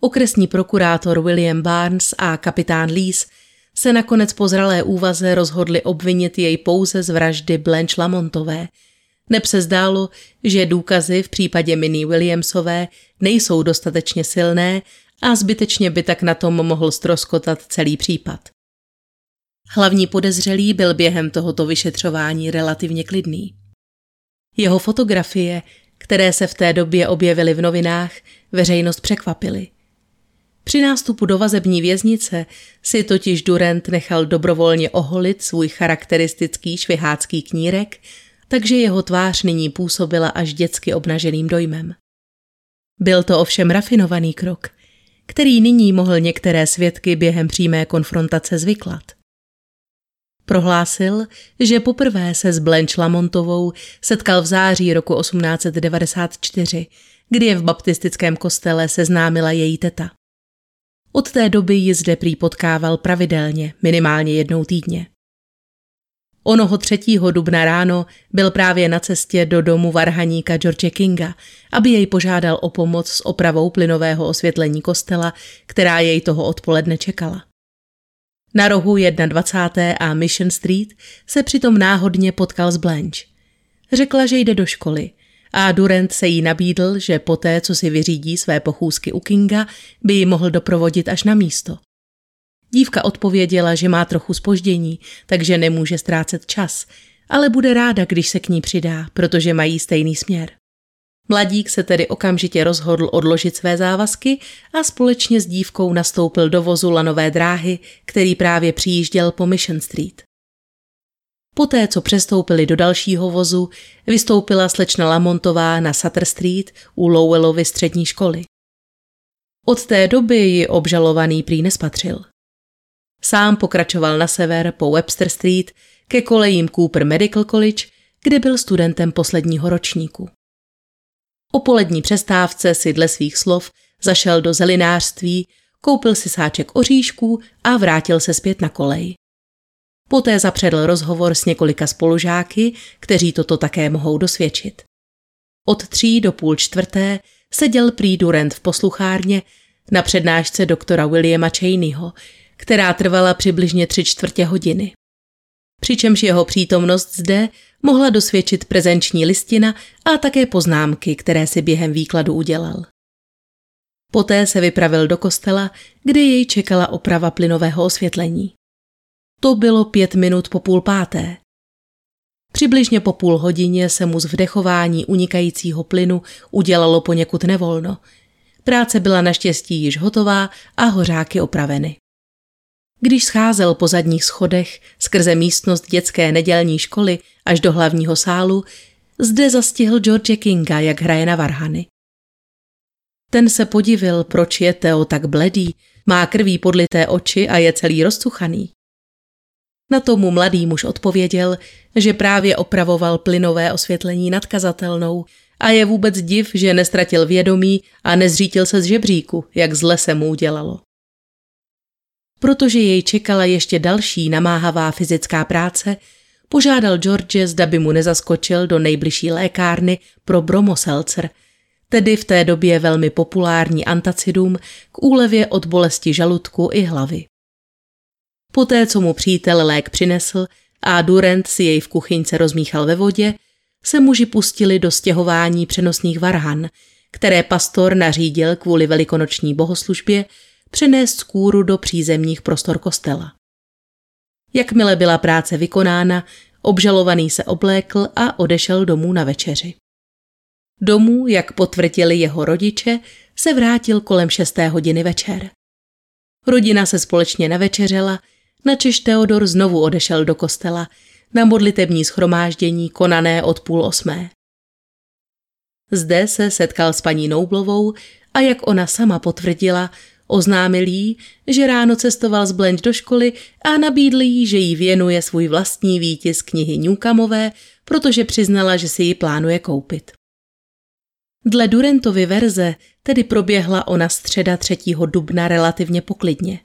Okresní prokurátor William Barnes a kapitán Lees se nakonec po zralé úvaze rozhodli obvinit jej pouze z vraždy Blanche Lamontové. Neb se zdálo, že důkazy v případě Minnie Williamsové nejsou dostatečně silné a zbytečně by tak na tom mohl stroskotat celý případ. Hlavní podezřelý byl během tohoto vyšetřování relativně klidný. Jeho fotografie, které se v té době objevily v novinách, veřejnost překvapily. Při nástupu do vazební věznice si totiž Durant nechal dobrovolně oholit svůj charakteristický švihácký knírek, takže jeho tvář nyní působila až dětsky obnaženým dojmem. Byl to ovšem rafinovaný krok, který nyní mohl některé svědky během přímé konfrontace zvyklat. Prohlásil, že poprvé se s Blanche Lamontovou setkal v září roku 1894, kdy je v baptistickém kostele seznámila její teta. Od té doby ji zde prý potkával pravidelně, minimálně jednou týdně. Onoho 3. dubna ráno byl právě na cestě do domu varhaníka George Kinga, aby jej požádal o pomoc s opravou plynového osvětlení kostela, která jej toho odpoledne čekala. Na rohu 21. a Mission Street se přitom náhodně potkal s Blanche. Řekla, že jde do školy a Durant se jí nabídl, že poté, co si vyřídí své pochůzky u Kinga, by ji mohl doprovodit až na místo. Dívka odpověděla, že má trochu spoždění, takže nemůže ztrácet čas, ale bude ráda, když se k ní přidá, protože mají stejný směr. Mladík se tedy okamžitě rozhodl odložit své závazky a společně s dívkou nastoupil do vozu lanové dráhy, který právě přijížděl po Mission Street. Poté, co přestoupili do dalšího vozu, vystoupila slečna Lamontová na Sutter Street u Lowellovy střední školy. Od té doby ji obžalovaný prý nespatřil. Sám pokračoval na sever po Webster Street ke kolejím Cooper Medical College, kde byl studentem posledního ročníku. O polední přestávce si dle svých slov zašel do zelinářství, koupil si sáček oříšků a vrátil se zpět na kolej. Poté zapředl rozhovor s několika spolužáky, kteří toto také mohou dosvědčit. Od tří do půl čtvrté seděl prý Durant v posluchárně na přednášce doktora Williama Cheneyho, která trvala přibližně tři čtvrtě hodiny. Přičemž jeho přítomnost zde mohla dosvědčit prezenční listina a také poznámky, které si během výkladu udělal. Poté se vypravil do kostela, kde jej čekala oprava plynového osvětlení. To bylo pět minut po půl páté. Přibližně po půl hodině se mu z vdechování unikajícího plynu udělalo poněkud nevolno. Práce byla naštěstí již hotová a hořáky opraveny. Když scházel po zadních schodech skrze místnost dětské nedělní školy až do hlavního sálu, zde zastihl George Kinga, jak hraje na varhany. Ten se podivil, proč je Teo tak bledý, má krví podlité oči a je celý rozcuchaný. Na tomu mladý muž odpověděl, že právě opravoval plynové osvětlení nad kazatelnou a je vůbec div, že nestratil vědomí a nezřítil se z žebříku, jak zle se mu udělalo. Protože jej čekala ještě další namáhavá fyzická práce, požádal George, zda by mu nezaskočil do nejbližší lékárny pro bromoselcer, tedy v té době velmi populární antacidum k úlevě od bolesti žaludku i hlavy. Poté, co mu přítel lék přinesl a Durant si jej v kuchyňce rozmíchal ve vodě, se muži pustili do stěhování přenosných varhan, které pastor nařídil kvůli velikonoční bohoslužbě přenést z kůru do přízemních prostor kostela. Jakmile byla práce vykonána, obžalovaný se oblékl a odešel domů na večeři. Domů, jak potvrdili jeho rodiče, se vrátil kolem šesté hodiny večer. Rodina se společně navečeřela, načež Teodor znovu odešel do kostela na modlitební schromáždění konané od půl osmé. Zde se setkal s paní Noublovou a jak ona sama potvrdila, oznámil jí, že ráno cestoval z Blenč do školy a nabídl jí, že jí věnuje svůj vlastní výtisk knihy Newcomové, protože přiznala, že si ji plánuje koupit. Dle Durentovy verze tedy proběhla ona středa 3. dubna relativně poklidně.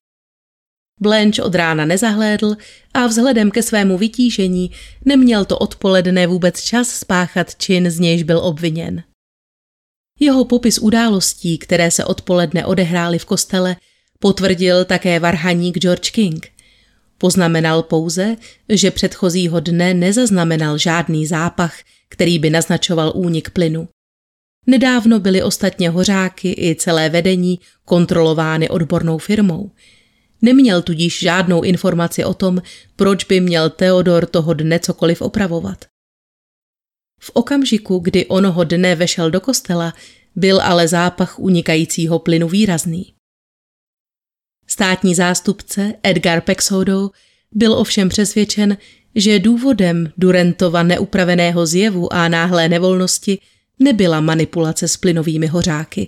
Blanche od rána nezahlédl a vzhledem ke svému vytížení neměl to odpoledne vůbec čas spáchat čin, z nějž byl obviněn. Jeho popis událostí, které se odpoledne odehrály v kostele, potvrdil také varhaník George King. Poznamenal pouze, že předchozího dne nezaznamenal žádný zápach, který by naznačoval únik plynu. Nedávno byly ostatně hořáky i celé vedení kontrolovány odbornou firmou – Neměl tudíž žádnou informaci o tom, proč by měl Theodor toho dne cokoliv opravovat. V okamžiku, kdy onoho dne vešel do kostela, byl ale zápach unikajícího plynu výrazný. Státní zástupce Edgar Pexodo byl ovšem přesvědčen, že důvodem Durentova neupraveného zjevu a náhlé nevolnosti nebyla manipulace s plynovými hořáky.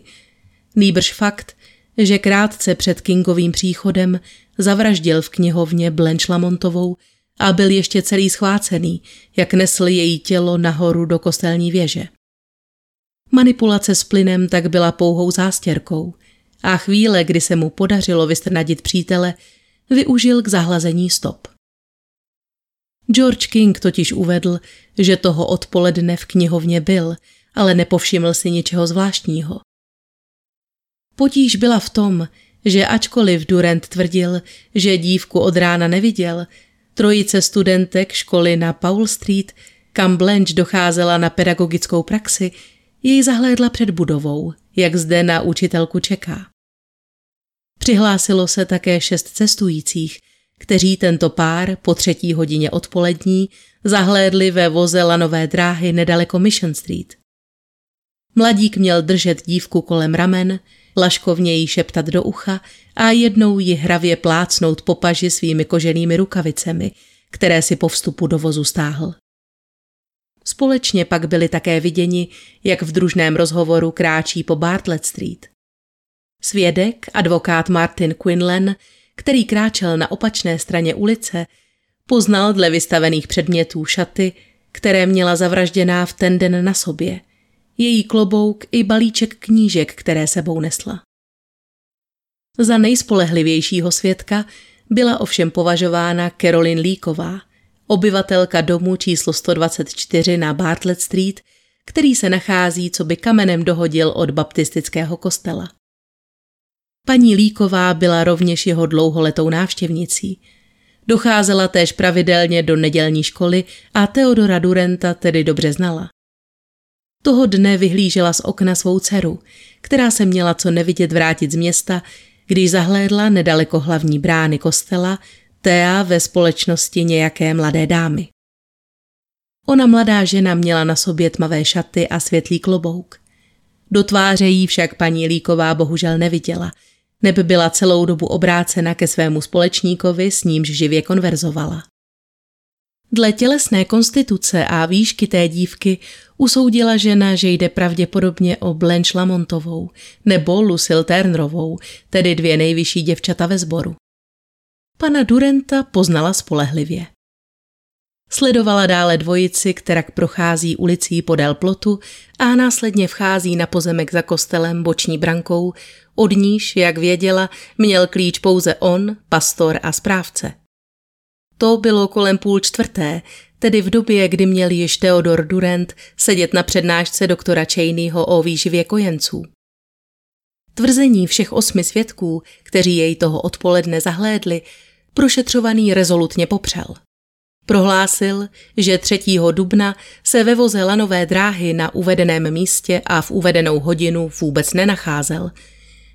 Nýbrž fakt, že krátce před Kingovým příchodem zavraždil v knihovně Blanche Lamontovou a byl ještě celý schvácený, jak nesl její tělo nahoru do kostelní věže. Manipulace s plynem tak byla pouhou zástěrkou a chvíle, kdy se mu podařilo vystrnadit přítele, využil k zahlazení stop. George King totiž uvedl, že toho odpoledne v knihovně byl, ale nepovšiml si ničeho zvláštního. Potíž byla v tom, že ačkoliv Durant tvrdil, že dívku od rána neviděl, trojice studentek školy na Paul Street, kam Blanche docházela na pedagogickou praxi, jej zahlédla před budovou, jak zde na učitelku čeká. Přihlásilo se také šest cestujících, kteří tento pár po třetí hodině odpolední zahlédli ve voze lanové dráhy nedaleko Mission Street. Mladík měl držet dívku kolem ramen, laškovně jí šeptat do ucha a jednou ji hravě plácnout po paži svými koženými rukavicemi, které si po vstupu do vozu stáhl. Společně pak byli také viděni, jak v družném rozhovoru kráčí po Bartlett Street. Svědek, advokát Martin Quinlan, který kráčel na opačné straně ulice, poznal dle vystavených předmětů šaty, které měla zavražděná v ten den na sobě její klobouk i balíček knížek, které sebou nesla. Za nejspolehlivějšího svědka byla ovšem považována Carolyn Líková, obyvatelka domu číslo 124 na Bartlett Street, který se nachází, co by kamenem dohodil od baptistického kostela. Paní Líková byla rovněž jeho dlouholetou návštěvnicí. Docházela též pravidelně do nedělní školy a Teodora Durenta tedy dobře znala. Toho dne vyhlížela z okna svou dceru, která se měla co nevidět vrátit z města, když zahlédla nedaleko hlavní brány kostela Thea ve společnosti nějaké mladé dámy. Ona mladá žena měla na sobě tmavé šaty a světlý klobouk. Do tváře jí však paní Líková bohužel neviděla. Neby byla celou dobu obrácena ke svému společníkovi, s nímž živě konverzovala. Dle tělesné konstituce a výšky té dívky usoudila žena, že jde pravděpodobně o Blanche Lamontovou nebo Lucille Turnerovou, tedy dvě nejvyšší děvčata ve sboru. Pana Durenta poznala spolehlivě. Sledovala dále dvojici, která prochází ulicí podél plotu a následně vchází na pozemek za kostelem boční brankou, od níž, jak věděla, měl klíč pouze on, pastor a správce. To bylo kolem půl čtvrté, tedy v době, kdy měl již Theodor Durant sedět na přednášce doktora Cheneyho o výživě kojenců. Tvrzení všech osmi svědků, kteří jej toho odpoledne zahlédli, prošetřovaný rezolutně popřel. Prohlásil, že 3. dubna se ve voze lanové dráhy na uvedeném místě a v uvedenou hodinu vůbec nenacházel.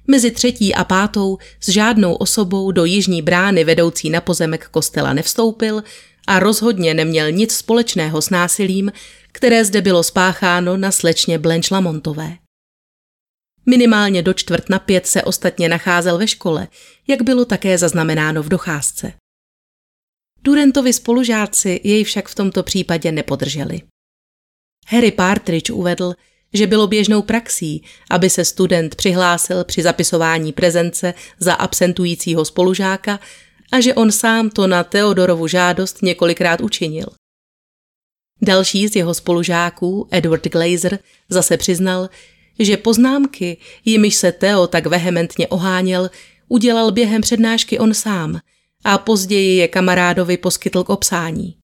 Mezi třetí a pátou s žádnou osobou do jižní brány vedoucí na pozemek kostela nevstoupil a rozhodně neměl nic společného s násilím, které zde bylo spácháno na slečně Blanche Lamontové. Minimálně do čtvrt na pět se ostatně nacházel ve škole, jak bylo také zaznamenáno v docházce. Durantovi spolužáci jej však v tomto případě nepodrželi. Harry Partridge uvedl, že bylo běžnou praxí, aby se student přihlásil při zapisování prezence za absentujícího spolužáka a že on sám to na Theodorovu žádost několikrát učinil. Další z jeho spolužáků, Edward Glazer, zase přiznal, že poznámky, jimiž se Theo tak vehementně oháněl, udělal během přednášky on sám a později je kamarádovi poskytl k obsání.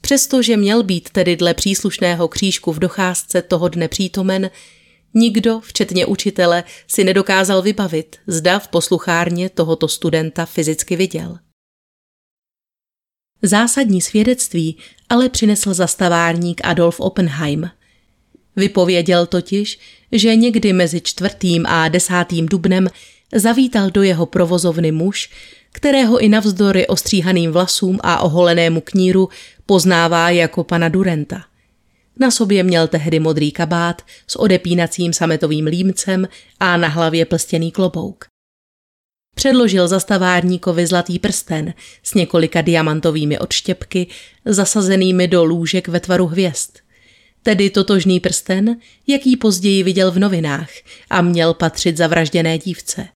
Přestože měl být tedy dle příslušného křížku v docházce toho dne přítomen, nikdo, včetně učitele, si nedokázal vybavit, zda v posluchárně tohoto studenta fyzicky viděl. Zásadní svědectví ale přinesl zastavárník Adolf Oppenheim. Vypověděl totiž, že někdy mezi čtvrtým a desátým dubnem zavítal do jeho provozovny muž, kterého i navzdory ostříhaným vlasům a oholenému kníru poznává jako pana Durenta. Na sobě měl tehdy modrý kabát s odepínacím sametovým límcem a na hlavě plstěný klobouk. Předložil zastavárníkovi zlatý prsten s několika diamantovými odštěpky zasazenými do lůžek ve tvaru hvězd. Tedy totožný prsten, jaký později viděl v novinách a měl patřit zavražděné dívce.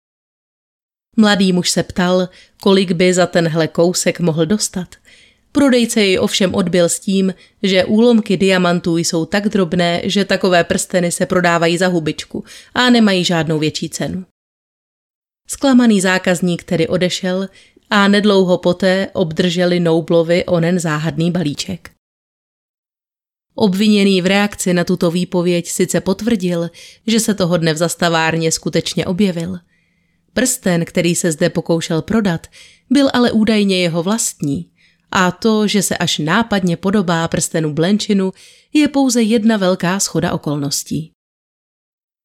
Mladý muž se ptal, kolik by za tenhle kousek mohl dostat. Prodejce ji ovšem odbil s tím, že úlomky diamantů jsou tak drobné, že takové prsteny se prodávají za hubičku a nemají žádnou větší cenu. Sklamaný zákazník tedy odešel a nedlouho poté obdrželi Noublovi onen záhadný balíček. Obviněný v reakci na tuto výpověď sice potvrdil, že se toho dne v zastavárně skutečně objevil – Prsten, který se zde pokoušel prodat, byl ale údajně jeho vlastní. A to, že se až nápadně podobá prstenu Blenčinu, je pouze jedna velká schoda okolností.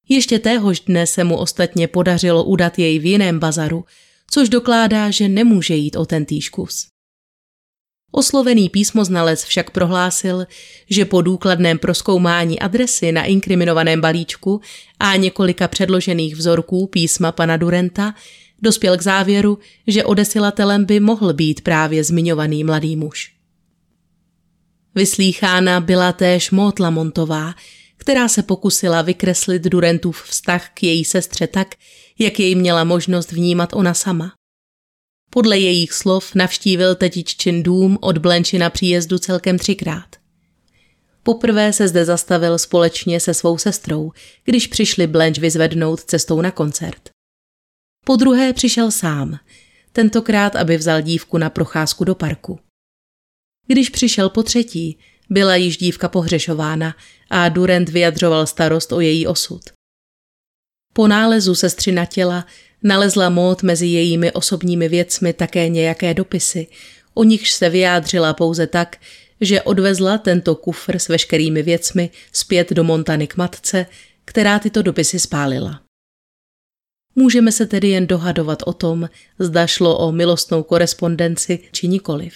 Ještě téhož dne se mu ostatně podařilo udat jej v jiném bazaru, což dokládá, že nemůže jít o ten týž kus. Oslovený písmoznalec však prohlásil, že po důkladném proskoumání adresy na inkriminovaném balíčku a několika předložených vzorků písma pana Durenta dospěl k závěru, že odesilatelem by mohl být právě zmiňovaný mladý muž. Vyslýchána byla též Maud Lamontová, která se pokusila vykreslit Durentův vztah k její sestře tak, jak jej měla možnost vnímat ona sama. Podle jejich slov navštívil tetiččin dům od Blenči na příjezdu celkem třikrát. Poprvé se zde zastavil společně se svou sestrou, když přišli Blanche vyzvednout cestou na koncert. Po druhé přišel sám, tentokrát, aby vzal dívku na procházku do parku. Když přišel po třetí, byla již dívka pohřešována a Durant vyjadřoval starost o její osud. Po nálezu sestřina těla Nalezla mód mezi jejími osobními věcmi také nějaké dopisy, o nichž se vyjádřila pouze tak, že odvezla tento kufr s veškerými věcmi zpět do Montany k matce, která tyto dopisy spálila. Můžeme se tedy jen dohadovat o tom, zda šlo o milostnou korespondenci či nikoliv.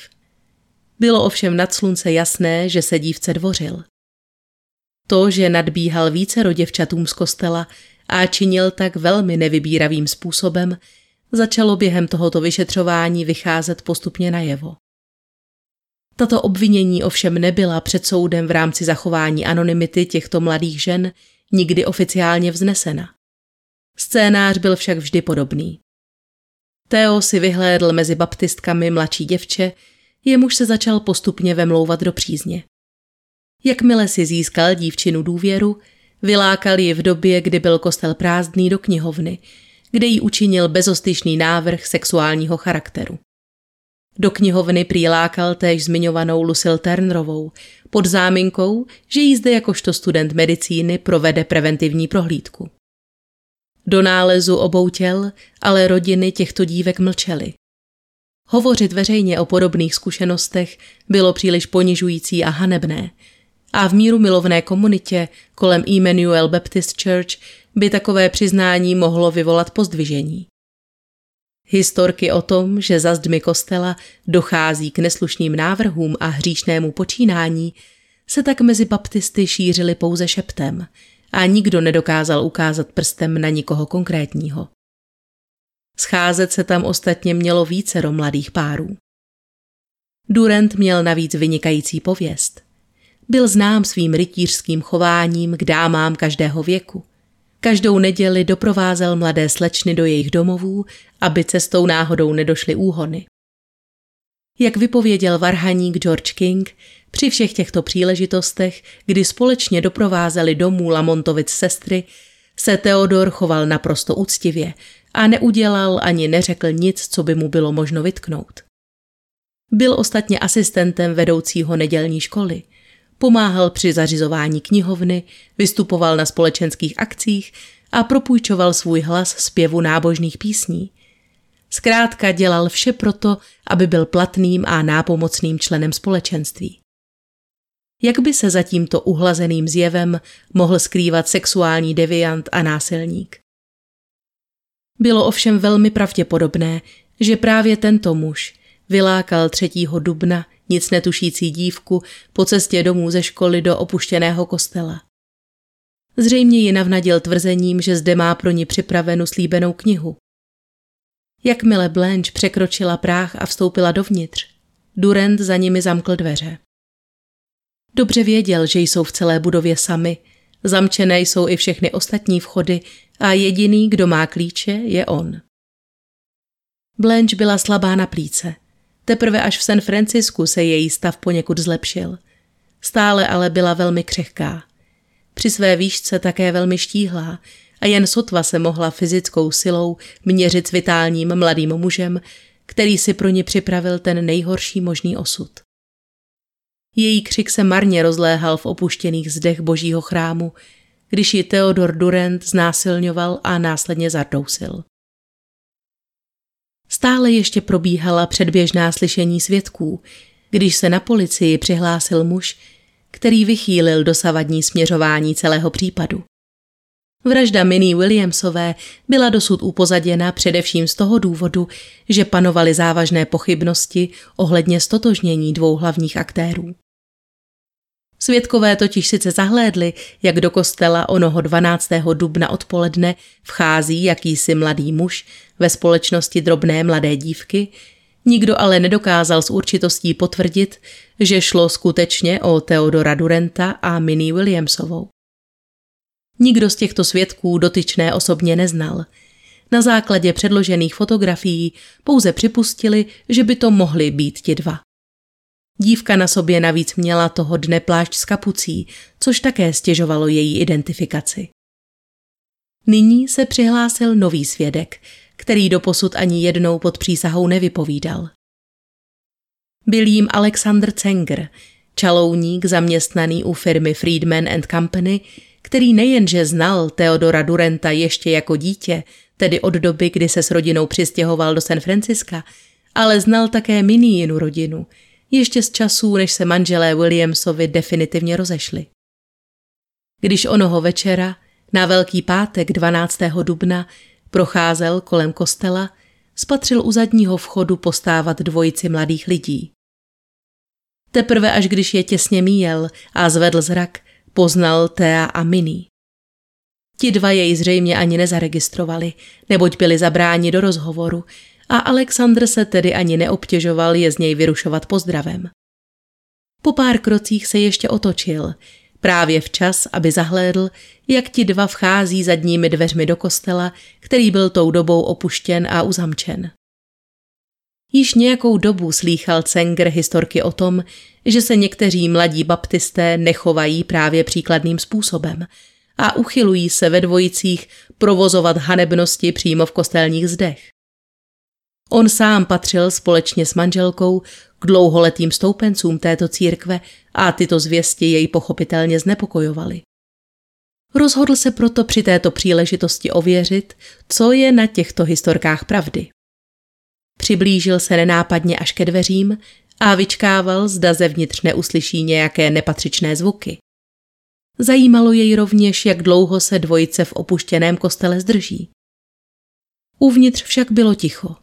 Bylo ovšem nad slunce jasné, že se dívce dvořil. To, že nadbíhal více děvčatům z kostela a činil tak velmi nevybíravým způsobem, začalo během tohoto vyšetřování vycházet postupně najevo. Tato obvinění ovšem nebyla před soudem v rámci zachování anonymity těchto mladých žen nikdy oficiálně vznesena. Scénář byl však vždy podobný. Theo si vyhlédl mezi baptistkami mladší děvče, jemuž se začal postupně vemlouvat do přízně. Jakmile si získal dívčinu důvěru, vylákal ji v době, kdy byl kostel prázdný do knihovny, kde jí učinil bezostyšný návrh sexuálního charakteru. Do knihovny přilákal též zmiňovanou Lucille Turnerovou pod záminkou, že jí zde jakožto student medicíny provede preventivní prohlídku. Do nálezu obou těl ale rodiny těchto dívek mlčely. Hovořit veřejně o podobných zkušenostech bylo příliš ponižující a hanebné a v míru milovné komunitě kolem Emmanuel Baptist Church by takové přiznání mohlo vyvolat pozdvižení. Historky o tom, že za zdmi kostela dochází k neslušným návrhům a hříšnému počínání, se tak mezi baptisty šířily pouze šeptem a nikdo nedokázal ukázat prstem na nikoho konkrétního. Scházet se tam ostatně mělo vícero mladých párů. Durant měl navíc vynikající pověst. Byl znám svým rytířským chováním k dámám každého věku – Každou neděli doprovázel mladé slečny do jejich domovů, aby cestou náhodou nedošly úhony. Jak vypověděl varhaník George King, při všech těchto příležitostech, kdy společně doprovázeli domů Lamontovic sestry, se Theodor choval naprosto úctivě a neudělal ani neřekl nic, co by mu bylo možno vytknout. Byl ostatně asistentem vedoucího nedělní školy – pomáhal při zařizování knihovny, vystupoval na společenských akcích a propůjčoval svůj hlas zpěvu nábožných písní. Zkrátka dělal vše proto, aby byl platným a nápomocným členem společenství. Jak by se za tímto uhlazeným zjevem mohl skrývat sexuální deviant a násilník? Bylo ovšem velmi pravděpodobné, že právě tento muž vylákal 3. dubna nic netušící dívku po cestě domů ze školy do opuštěného kostela. Zřejmě ji navnadil tvrzením, že zde má pro ní připravenu slíbenou knihu. Jakmile Blanche překročila práh a vstoupila dovnitř, Durant za nimi zamkl dveře. Dobře věděl, že jsou v celé budově sami, zamčené jsou i všechny ostatní vchody a jediný, kdo má klíče, je on. Blanche byla slabá na plíce – Teprve až v San Francisku se její stav poněkud zlepšil. Stále ale byla velmi křehká. Při své výšce také velmi štíhlá a jen sotva se mohla fyzickou silou měřit s vitálním mladým mužem, který si pro ně připravil ten nejhorší možný osud. Její křik se marně rozléhal v opuštěných zdech božího chrámu, když ji Theodor Durant znásilňoval a následně zardousil. Stále ještě probíhala předběžná slyšení svědků, když se na policii přihlásil muž, který vychýlil dosavadní směřování celého případu. Vražda Minnie Williamsové byla dosud upozaděna především z toho důvodu, že panovaly závažné pochybnosti ohledně stotožnění dvou hlavních aktérů. Svědkové totiž sice zahlédli, jak do kostela onoho 12. dubna odpoledne vchází jakýsi mladý muž ve společnosti drobné mladé dívky, nikdo ale nedokázal s určitostí potvrdit, že šlo skutečně o Theodora Durenta a Minnie Williamsovou. Nikdo z těchto svědků dotyčné osobně neznal. Na základě předložených fotografií pouze připustili, že by to mohli být ti dva. Dívka na sobě navíc měla toho dne plášť s kapucí, což také stěžovalo její identifikaci. Nyní se přihlásil nový svědek, který doposud ani jednou pod přísahou nevypovídal. Byl jím Alexander Cenger, čalouník zaměstnaný u firmy Friedman and Company, který nejenže znal Theodora Durenta ještě jako dítě, tedy od doby, kdy se s rodinou přistěhoval do San Franciska, ale znal také Minijinu rodinu – ještě z časů, než se manželé Williamsovi definitivně rozešli. Když onoho večera, na Velký pátek 12. dubna, procházel kolem kostela, spatřil u zadního vchodu postávat dvojici mladých lidí. Teprve až když je těsně míjel a zvedl zrak, poznal Thea a Minnie. Ti dva jej zřejmě ani nezaregistrovali, neboť byli zabráni do rozhovoru a Alexandr se tedy ani neobtěžoval je z něj vyrušovat pozdravem. Po pár krocích se ještě otočil, právě včas, aby zahlédl, jak ti dva vchází zadními dveřmi do kostela, který byl tou dobou opuštěn a uzamčen. Již nějakou dobu slýchal Cenger historky o tom, že se někteří mladí baptisté nechovají právě příkladným způsobem a uchylují se ve dvojicích provozovat hanebnosti přímo v kostelních zdech. On sám patřil společně s manželkou k dlouholetým stoupencům této církve a tyto zvěsti jej pochopitelně znepokojovaly. Rozhodl se proto při této příležitosti ověřit, co je na těchto historkách pravdy. Přiblížil se nenápadně až ke dveřím a vyčkával, zda zevnitř neuslyší nějaké nepatřičné zvuky. Zajímalo jej rovněž, jak dlouho se dvojice v opuštěném kostele zdrží. Uvnitř však bylo ticho.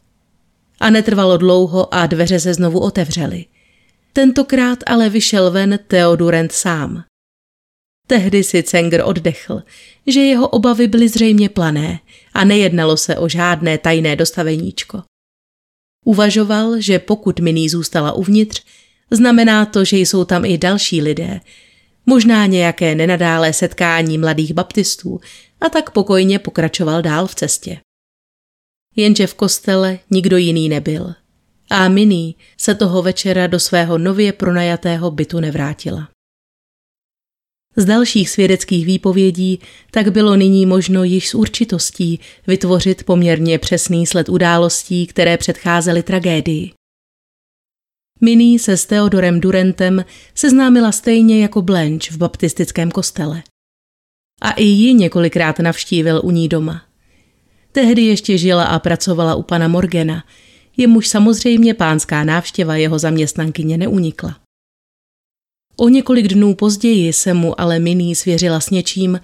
A netrvalo dlouho a dveře se znovu otevřely. Tentokrát ale vyšel ven Theodorent sám. Tehdy si Cenger oddechl, že jeho obavy byly zřejmě plané a nejednalo se o žádné tajné dostaveníčko. Uvažoval, že pokud Miní zůstala uvnitř, znamená to, že jsou tam i další lidé, možná nějaké nenadálé setkání mladých baptistů a tak pokojně pokračoval dál v cestě. Jenže v kostele nikdo jiný nebyl. A Miní se toho večera do svého nově pronajatého bytu nevrátila. Z dalších svědeckých výpovědí tak bylo nyní možno již s určitostí vytvořit poměrně přesný sled událostí, které předcházely tragédii. Minnie se s Theodorem Durentem seznámila stejně jako Blanche v baptistickém kostele. A i ji několikrát navštívil u ní doma. Tehdy ještě žila a pracovala u pana Morgana, jemuž samozřejmě pánská návštěva jeho zaměstnankyně neunikla. O několik dnů později se mu ale Miný svěřila s něčím,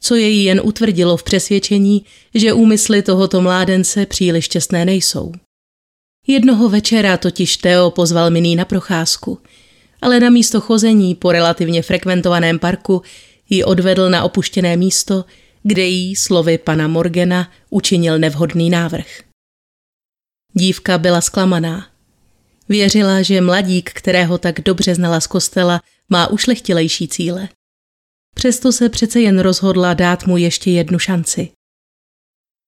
co jej jen utvrdilo v přesvědčení, že úmysly tohoto mládence příliš čestné nejsou. Jednoho večera totiž Teo pozval Miný na procházku, ale na místo chození po relativně frekventovaném parku ji odvedl na opuštěné místo, kde jí slovy pana Morgana učinil nevhodný návrh. Dívka byla zklamaná. Věřila, že mladík, kterého tak dobře znala z kostela, má ušlechtilejší cíle. Přesto se přece jen rozhodla dát mu ještě jednu šanci.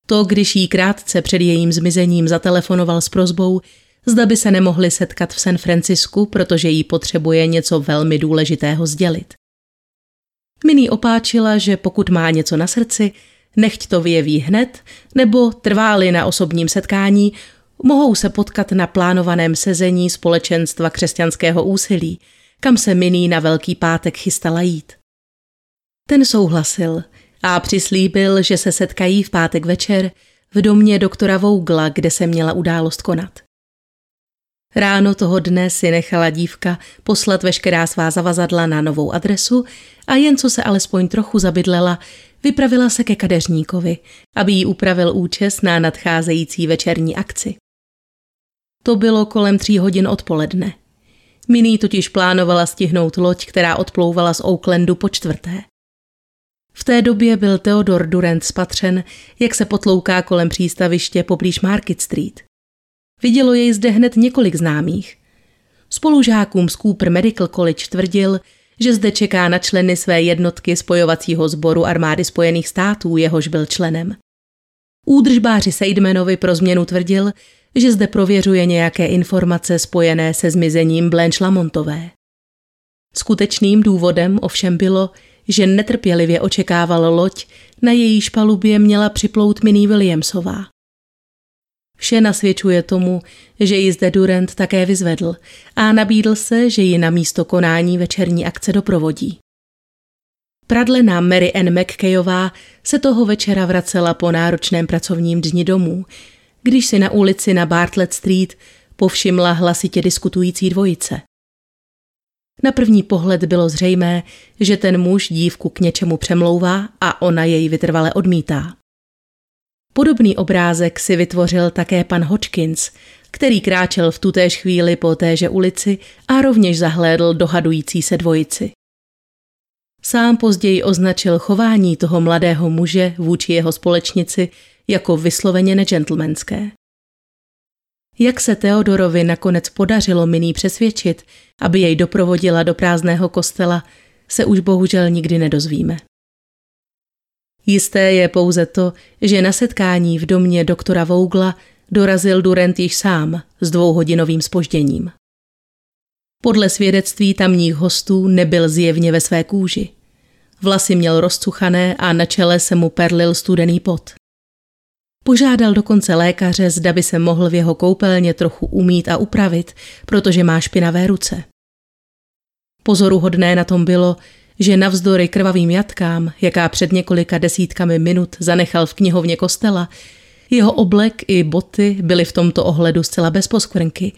To, když jí krátce před jejím zmizením zatelefonoval s prozbou, zda by se nemohli setkat v San Francisku, protože jí potřebuje něco velmi důležitého sdělit. Miný opáčila, že pokud má něco na srdci, nechť to vyjeví hned, nebo trváli na osobním setkání, mohou se potkat na plánovaném sezení společenstva křesťanského úsilí, kam se Miný na Velký pátek chystala jít. Ten souhlasil a přislíbil, že se setkají v pátek večer v domě doktora Vougla, kde se měla událost konat. Ráno toho dne si nechala dívka poslat veškerá svá zavazadla na novou adresu a jen co se alespoň trochu zabydlela, vypravila se ke kadeřníkovi, aby jí upravil účes na nadcházející večerní akci. To bylo kolem tří hodin odpoledne. Miný totiž plánovala stihnout loď, která odplouvala z Oaklandu po čtvrté. V té době byl Theodor Durant spatřen, jak se potlouká kolem přístaviště poblíž Market Street. Vidělo jej zde hned několik známých. Spolužákům z Cooper Medical College tvrdil, že zde čeká na členy své jednotky spojovacího sboru armády Spojených států, jehož byl členem. Údržbáři Seidmanovi pro změnu tvrdil, že zde prověřuje nějaké informace spojené se zmizením Blanche Lamontové. Skutečným důvodem ovšem bylo, že netrpělivě očekával loď, na jejíž palubě měla připlout Minnie Williamsová. Vše nasvědčuje tomu, že ji zde Durant také vyzvedl a nabídl se, že ji na místo konání večerní akce doprovodí. Pradlená Mary Ann McKayová se toho večera vracela po náročném pracovním dni domů, když si na ulici na Bartlett Street povšimla hlasitě diskutující dvojice. Na první pohled bylo zřejmé, že ten muž dívku k něčemu přemlouvá a ona jej vytrvale odmítá. Podobný obrázek si vytvořil také pan Hodgkins, který kráčel v tutéž chvíli po téže ulici a rovněž zahlédl dohadující se dvojici. Sám později označil chování toho mladého muže vůči jeho společnici jako vysloveně negentlemanské. Jak se Teodorovi nakonec podařilo Miný přesvědčit, aby jej doprovodila do prázdného kostela, se už bohužel nikdy nedozvíme. Jisté je pouze to, že na setkání v domě doktora Vougla dorazil Durant již sám s dvouhodinovým spožděním. Podle svědectví tamních hostů nebyl zjevně ve své kůži. Vlasy měl rozcuchané a na čele se mu perlil studený pot. Požádal dokonce lékaře, zda by se mohl v jeho koupelně trochu umít a upravit, protože má špinavé ruce. Pozoruhodné na tom bylo, že navzdory krvavým jatkám, jaká před několika desítkami minut zanechal v knihovně kostela, jeho oblek i boty byly v tomto ohledu zcela bez poskvrnky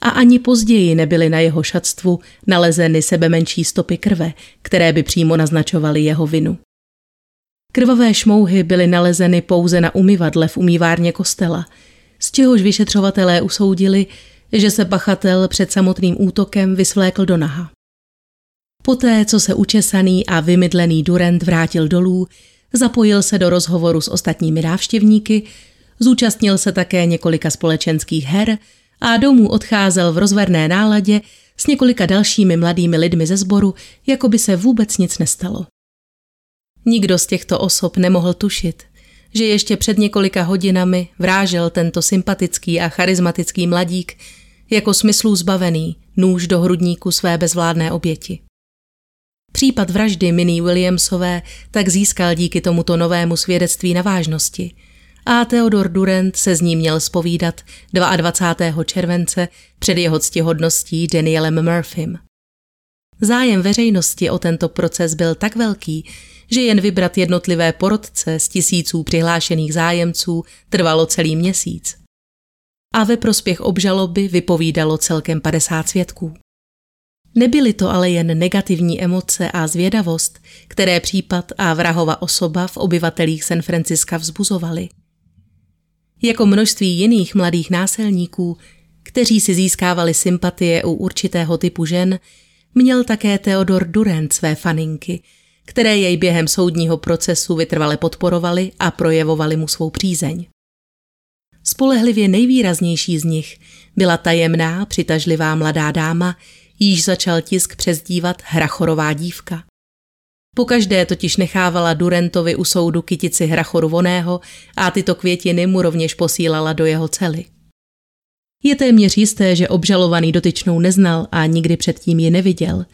a ani později nebyly na jeho šatstvu nalezeny sebe menší stopy krve, které by přímo naznačovaly jeho vinu. Krvavé šmouhy byly nalezeny pouze na umyvadle v umývárně kostela, z čehož vyšetřovatelé usoudili, že se pachatel před samotným útokem vysvlékl do naha. Poté, co se učesaný a vymydlený Durant vrátil dolů, zapojil se do rozhovoru s ostatními návštěvníky, zúčastnil se také několika společenských her a domů odcházel v rozverné náladě s několika dalšími mladými lidmi ze sboru, jako by se vůbec nic nestalo. Nikdo z těchto osob nemohl tušit, že ještě před několika hodinami vrážel tento sympatický a charismatický mladík jako smyslů zbavený nůž do hrudníku své bezvládné oběti. Případ vraždy Minnie Williamsové tak získal díky tomuto novému svědectví na vážnosti a Theodor Durant se z ní měl spovídat 22. července před jeho ctihodností Danielem Murphym. Zájem veřejnosti o tento proces byl tak velký, že jen vybrat jednotlivé porodce z tisíců přihlášených zájemců trvalo celý měsíc. A ve prospěch obžaloby vypovídalo celkem 50 svědků. Nebyly to ale jen negativní emoce a zvědavost, které případ a vrahova osoba v obyvatelích San Franciska vzbuzovaly. Jako množství jiných mladých násilníků, kteří si získávali sympatie u určitého typu žen, měl také Theodor Durant své faninky, které jej během soudního procesu vytrvale podporovali a projevovali mu svou přízeň. Spolehlivě nejvýraznější z nich byla tajemná, přitažlivá mladá dáma, již začal tisk přezdívat Hrachorová dívka. Pokaždé totiž nechávala Durentovi u soudu kytici Hrachoru voného a tyto květiny mu rovněž posílala do jeho cely. Je téměř jisté, že obžalovaný dotyčnou neznal a nikdy předtím ji neviděl.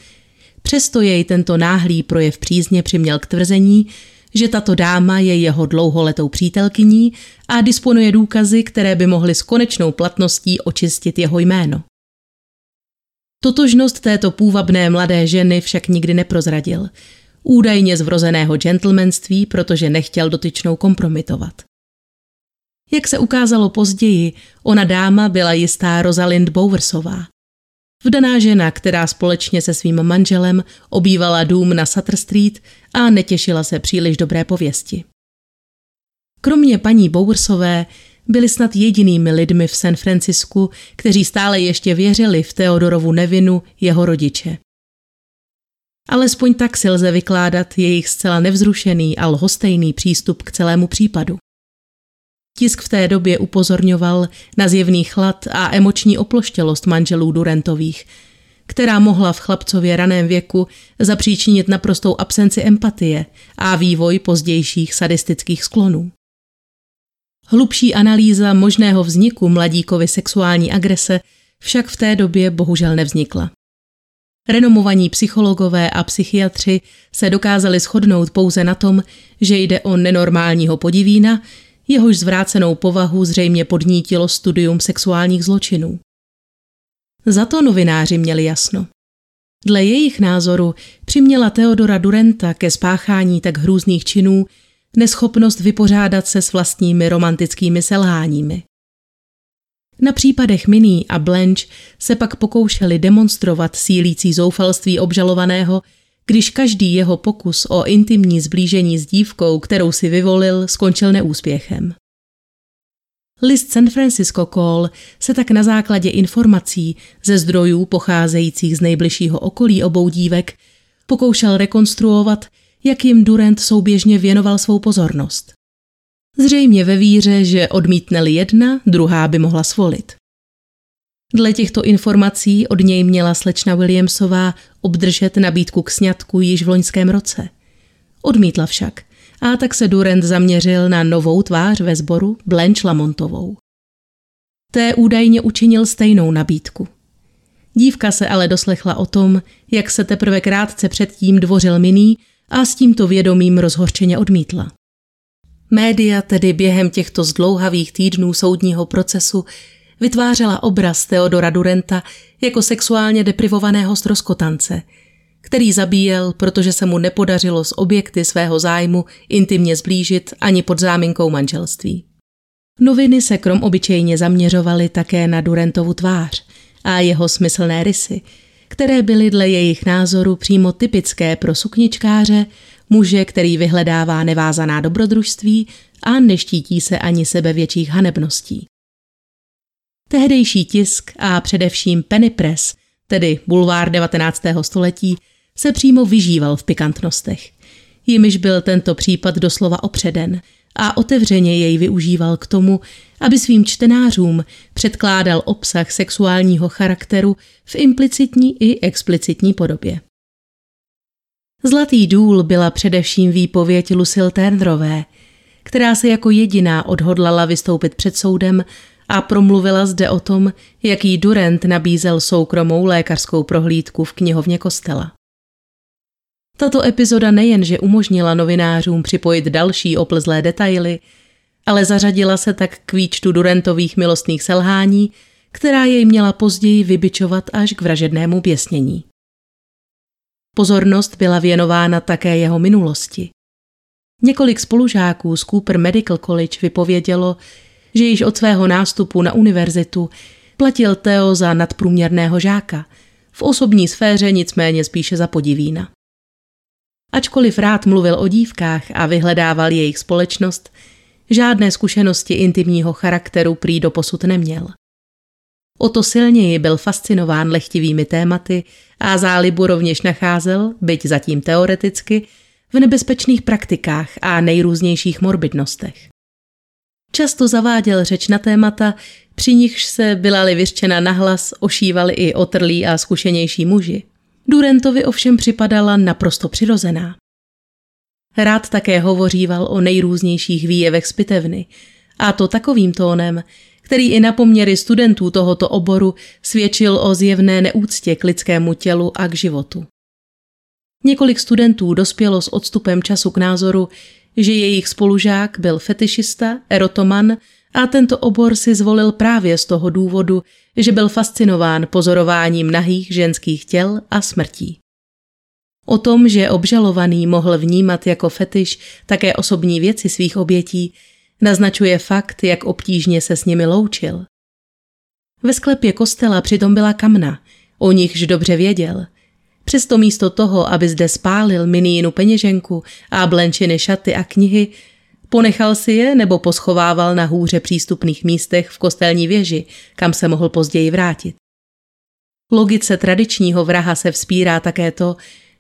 Přesto jej tento náhlý projev přízně přiměl k tvrzení, že tato dáma je jeho dlouholetou přítelkyní a disponuje důkazy, které by mohly s konečnou platností očistit jeho jméno. Totožnost této půvabné mladé ženy však nikdy neprozradil. Údajně z vrozeného gentlemanství, protože nechtěl dotyčnou kompromitovat. Jak se ukázalo později, ona dáma byla jistá Rosalind Bowersová. Vdaná žena, která společně se svým manželem obývala dům na Sutter Street a netěšila se příliš dobré pověsti. Kromě paní Bowersové byli snad jedinými lidmi v San Francisku, kteří stále ještě věřili v Teodorovu nevinu jeho rodiče. Alespoň tak si lze vykládat jejich zcela nevzrušený a lhostejný přístup k celému případu. Tisk v té době upozorňoval na zjevný chlad a emoční oploštělost manželů Durentových, která mohla v chlapcově raném věku zapříčinit naprostou absenci empatie a vývoj pozdějších sadistických sklonů. Hlubší analýza možného vzniku mladíkovy sexuální agrese však v té době bohužel nevznikla. Renomovaní psychologové a psychiatři se dokázali shodnout pouze na tom, že jde o nenormálního podivína, jehož zvrácenou povahu zřejmě podnítilo studium sexuálních zločinů. Za to novináři měli jasno. Dle jejich názoru přiměla Teodora Durenta ke spáchání tak hrůzných činů neschopnost vypořádat se s vlastními romantickými selháními. Na případech Minnie a Blanche se pak pokoušeli demonstrovat sílící zoufalství obžalovaného, když každý jeho pokus o intimní zblížení s dívkou, kterou si vyvolil, skončil neúspěchem. List San Francisco Call se tak na základě informací ze zdrojů pocházejících z nejbližšího okolí obou dívek pokoušel rekonstruovat, jak jim Durant souběžně věnoval svou pozornost. Zřejmě ve víře, že odmítne jedna, druhá by mohla svolit. Dle těchto informací od něj měla slečna Williamsová obdržet nabídku k sňatku již v loňském roce. Odmítla však a tak se Durant zaměřil na novou tvář ve sboru Blanche Lamontovou. Té údajně učinil stejnou nabídku. Dívka se ale doslechla o tom, jak se teprve krátce předtím dvořil Miný a s tímto vědomím rozhořčeně odmítla. Média tedy během těchto zdlouhavých týdnů soudního procesu vytvářela obraz Teodora Durenta jako sexuálně deprivovaného stroskotance, který zabíjel, protože se mu nepodařilo s objekty svého zájmu intimně zblížit ani pod záminkou manželství. Noviny se krom obyčejně zaměřovaly také na Durentovu tvář a jeho smyslné rysy, které byly dle jejich názoru přímo typické pro sukničkáře, muže, který vyhledává nevázaná dobrodružství a neštítí se ani sebe větších hanebností. Tehdejší tisk a především penny press, tedy bulvár 19. století, se přímo vyžíval v pikantnostech. Jimiž byl tento případ doslova opředen a otevřeně jej využíval k tomu, aby svým čtenářům předkládal obsah sexuálního charakteru v implicitní i explicitní podobě. Zlatý důl byla především výpověď Lucille Turnerové, která se jako jediná odhodlala vystoupit před soudem a promluvila zde o tom, jaký Durant nabízel soukromou lékařskou prohlídku v knihovně kostela. Tato epizoda nejenže umožnila novinářům připojit další oplzlé detaily, ale zařadila se tak k výčtu Durantových milostných selhání, která jej měla později vybičovat až k vražednému běsnění. Pozornost byla věnována také jeho minulosti. Několik spolužáků z Cooper Medical College vypovědělo, že již od svého nástupu na univerzitu platil Theo za nadprůměrného žáka, v osobní sféře nicméně spíše za podivína. Ačkoliv rád mluvil o dívkách a vyhledával jejich společnost, žádné zkušenosti intimního charakteru prý doposud neměl. O to silněji byl fascinován lehtivými tématy a zálibu rovněž nacházel, byť zatím teoreticky, v nebezpečných praktikách a nejrůznějších morbidnostech. Často zaváděl řeč na témata, při nichž se byla-li vyřčena nahlas, ošívali i otrlí a zkušenější muži. Durentovi ovšem připadala naprosto přirozená. Rád také hovoříval o nejrůznějších výjevech zpitevny, a to takovým tónem, který i na poměry studentů tohoto oboru svědčil o zjevné neúctě k lidskému tělu a k životu. Několik studentů dospělo s odstupem času k názoru, že jejich spolužák byl fetišista, erotoman a tento obor si zvolil právě z toho důvodu, že byl fascinován pozorováním nahých ženských těl a smrtí. O tom, že obžalovaný mohl vnímat jako fetiš také osobní věci svých obětí, naznačuje fakt, jak obtížně se s nimi loučil. Ve sklepě kostela přitom byla kamna, o nichž dobře věděl. Přesto místo toho, aby zde spálil minínu peněženku a blenčiny šaty a knihy, ponechal si je nebo poschovával na hůře přístupných místech v kostelní věži, kam se mohl později vrátit. Logice tradičního vraha se vzpírá také to,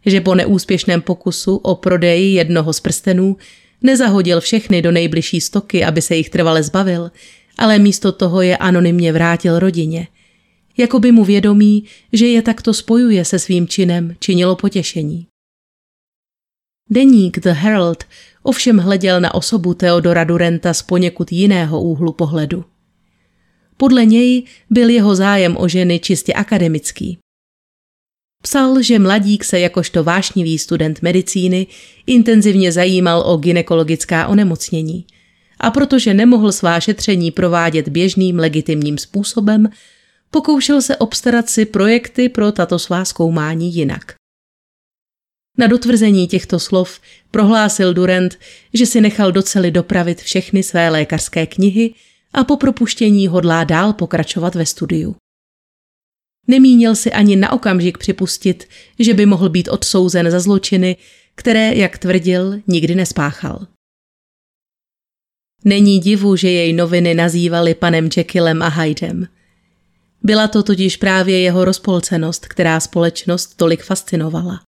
že po neúspěšném pokusu o prodeji jednoho z prstenů nezahodil všechny do nejbližší stoky, aby se jich trvale zbavil, ale místo toho je anonymně vrátil rodině. Jako by mu vědomí, že je takto spojuje se svým činem, činilo potěšení. Deník The Herald ovšem hleděl na osobu Theodora Durenta z poněkud jiného úhlu pohledu. Podle něj byl jeho zájem o ženy čistě akademický. Psal, že mladík se jakožto vášnivý student medicíny intenzivně zajímal o ginekologická onemocnění a protože nemohl svá šetření provádět běžným legitimním způsobem, pokoušel se obstarat si projekty pro tato svá zkoumání jinak. Na dotvrzení těchto slov prohlásil Durant, že si nechal docely dopravit všechny své lékařské knihy a po propuštění hodlá dál pokračovat ve studiu. Nemínil si ani na okamžik připustit, že by mohl být odsouzen za zločiny, které, jak tvrdil, nikdy nespáchal. Není divu, že jej noviny nazývali panem Jekyllem a Hydem. Byla to totiž právě jeho rozpolcenost, která společnost tolik fascinovala.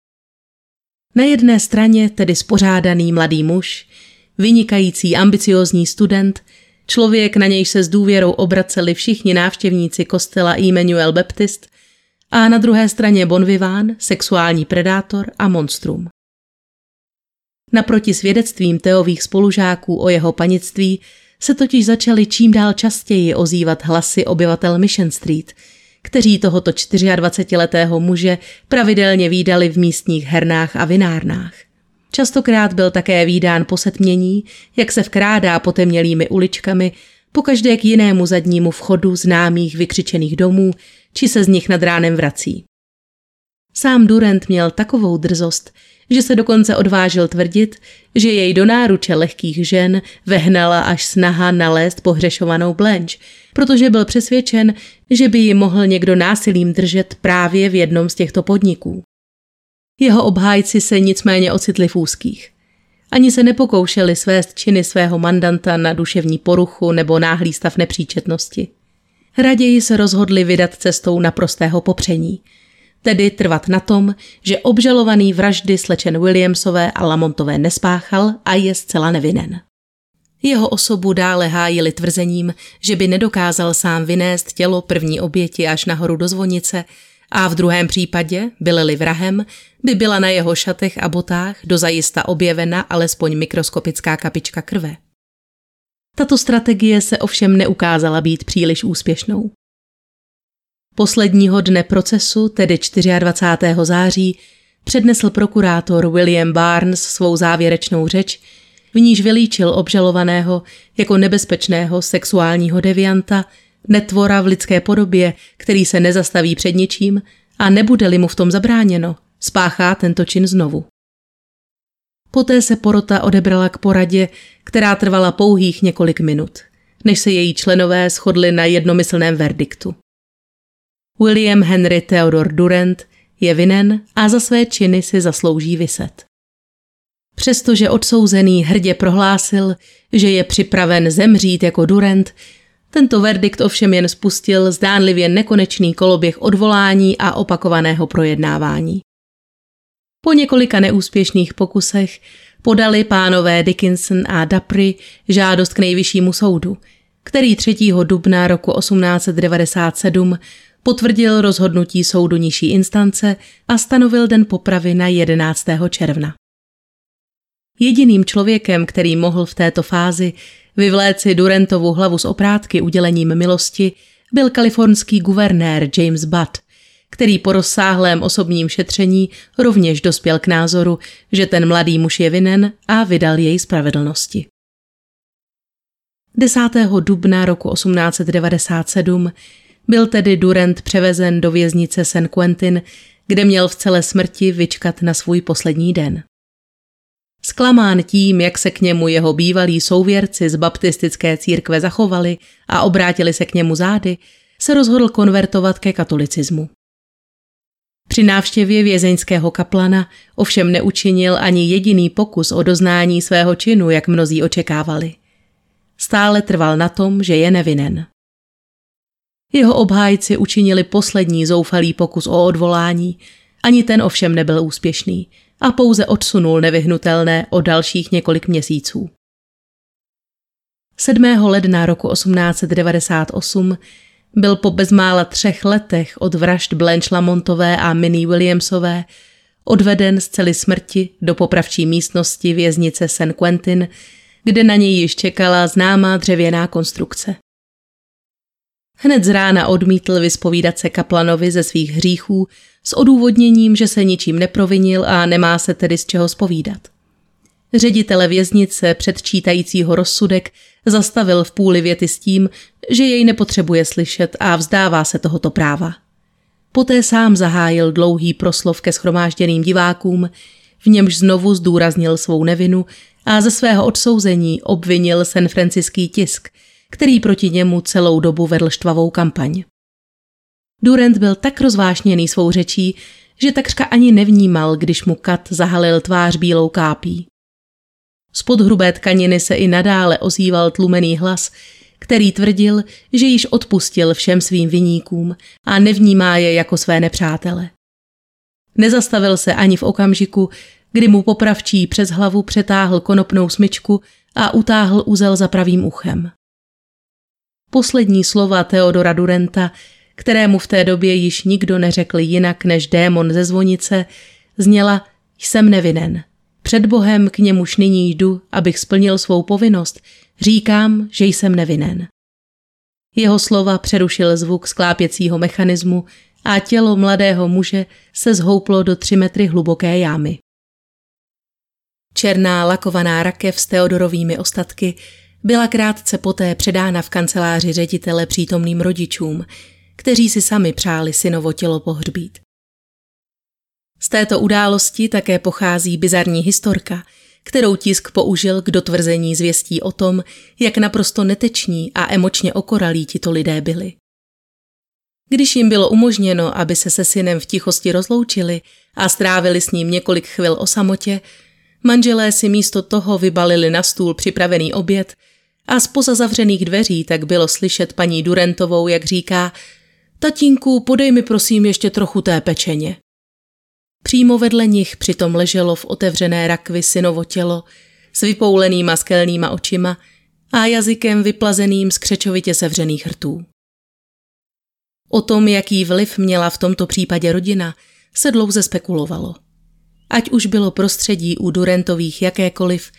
Na jedné straně tedy spořádaný mladý muž, vynikající ambiciozní student, člověk, na něj se s důvěrou obraceli všichni návštěvníci kostela Emmanuel Baptist, a na druhé straně Bonviván, sexuální predátor a monstrum. Naproti svědectvím Teových spolužáků o jeho panictví se totiž začaly čím dál častěji ozývat hlasy obyvatel Mission Street, kteří tohoto 24-letého muže pravidelně výdali v místních hernách a vinárnách. Častokrát byl také výdán posetmění, jak se vkrádá potemnělými uličkami, pokaždé k jinému zadnímu vchodu známých vykřičených domů, či se z nich nad ránem vrací. Sám Durant měl takovou drzost, že se dokonce odvážil tvrdit, že jej do náruče lehkých žen vehnala až snaha nalézt pohřešovanou Blanche, protože byl přesvědčen, že by ji mohl někdo násilím držet právě v jednom z těchto podniků. Jeho obhájci se nicméně ocitli v úzkých. Ani se nepokoušeli svést činy svého mandanta na duševní poruchu nebo náhlý stav nepříčetnosti. Raději se rozhodli vydat cestou naprostého popření – tedy trvat na tom, že obžalovaný vraždy slečen Williamsové a Lamontové nespáchal a je zcela nevinen. Jeho osobu dále hájili tvrzením, že by nedokázal sám vynést tělo první oběti až nahoru do zvonice a v druhém případě, byl-li vrahem, by byla na jeho šatech a botách dozajista objevena alespoň mikroskopická kapička krve. Tato strategie se ovšem neukázala být příliš úspěšnou. Posledního dne procesu, tedy 24. září, přednesl prokurátor William Barnes svou závěrečnou řeč, v níž vylíčil obžalovaného jako nebezpečného sexuálního devianta, netvora v lidské podobě, který se nezastaví před ničím a nebude-li mu v tom zabráněno, spáchá tento čin znovu. Poté se porota odebrala k poradě, která trvala pouhých několik minut, než se její členové shodli na jednomyslném verdiktu. William Henry Theodore Durant je vinen a za své činy si zaslouží vyset. Přestože odsouzený hrdě prohlásil, že je připraven zemřít jako Durant, tento verdikt ovšem jen spustil zdánlivě nekonečný koloběh odvolání a opakovaného projednávání. Po několika neúspěšných pokusech podali pánové Dickinson a Dapry žádost k nejvyššímu soudu, který 3. dubna roku 1897 potvrdil rozhodnutí soudu nižší instance a stanovil den popravy na 11. června. Jediným člověkem, který mohl v této fázi vyvléci Durantovu hlavu z oprátky udělením milosti, byl kalifornský guvernér James Butt, který po rozsáhlém osobním šetření rovněž dospěl k názoru, že ten mladý muž je vinen a vydal jej spravedlnosti. 10. dubna roku 1897 byl tedy Durant převezen do věznice San Quentin, kde měl v celé smrti vyčkat na svůj poslední den. Sklamán tím, jak se k němu jeho bývalí souvěrci z baptistické církve zachovali a obrátili se k němu zády, se rozhodl konvertovat ke katolicismu. Při návštěvě vězeňského kaplana ovšem neučinil ani jediný pokus o doznání svého činu, jak mnozí očekávali. Stále trval na tom, že je nevinen. Jeho obhájci učinili poslední zoufalý pokus o odvolání, ani ten ovšem nebyl úspěšný a pouze odsunul nevyhnutelné o dalších několik měsíců. 7. ledna roku 1898 byl po bezmála třech letech od vražd Blanche Lamontové a Minnie Williamsové odveden z cely smrti do popravčí místnosti věznice San Quentin, kde na něj již čekala známá dřevěná konstrukce. Hned z rána odmítl vyspovídat se kaplanovi ze svých hříchů s odůvodněním, že se ničím neprovinil a nemá se tedy z čeho spovídat. Ředitele věznice předčítajícího rozsudek zastavil v půli věty s tím, že jej nepotřebuje slyšet a vzdává se tohoto práva. Poté sám zahájil dlouhý proslov ke schromážděným divákům, v němž znovu zdůraznil svou nevinu a ze svého odsouzení obvinil San Franciský tisk – který proti němu celou dobu vedl štvavou kampaň. Durant byl tak rozvášněný svou řečí, že takřka ani nevnímal, když mu kat zahalil tvář bílou kápí. Z podhrubé tkaniny se i nadále ozýval tlumený hlas, který tvrdil, že již odpustil všem svým viníkům a nevnímá je jako své nepřátele. Nezastavil se ani v okamžiku, kdy mu popravčí přes hlavu přetáhl konopnou smyčku a utáhl uzel za pravým uchem. Poslední slova Teodora Durenta, kterému v té době již nikdo neřekl jinak než démon ze zvonice, zněla Jsem nevinen. Před Bohem k němuž nyní jdu, abych splnil svou povinnost. Říkám, že jsem nevinen. Jeho slova přerušil zvuk sklápěcího mechanismu a tělo mladého muže se zhouplo do tři metry hluboké jámy. Černá lakovaná rakev s Teodorovými ostatky byla krátce poté předána v kanceláři ředitele přítomným rodičům, kteří si sami přáli synovo tělo pohřbít. Z této události také pochází bizarní historka, kterou tisk použil k dotvrzení zvěstí o tom, jak naprosto neteční a emočně okoralí tito lidé byli. Když jim bylo umožněno, aby se se synem v tichosti rozloučili a strávili s ním několik chvil o samotě, manželé si místo toho vybalili na stůl připravený oběd a spoza zavřených dveří tak bylo slyšet paní Durentovou, jak říká Tatínku, podej mi prosím ještě trochu té pečeně. Přímo vedle nich přitom leželo v otevřené rakvi synovo tělo s vypoulenýma skelnýma očima a jazykem vyplazeným z křečovitě sevřených rtů. O tom, jaký vliv měla v tomto případě rodina, se dlouze spekulovalo. Ať už bylo prostředí u Durentových jakékoliv,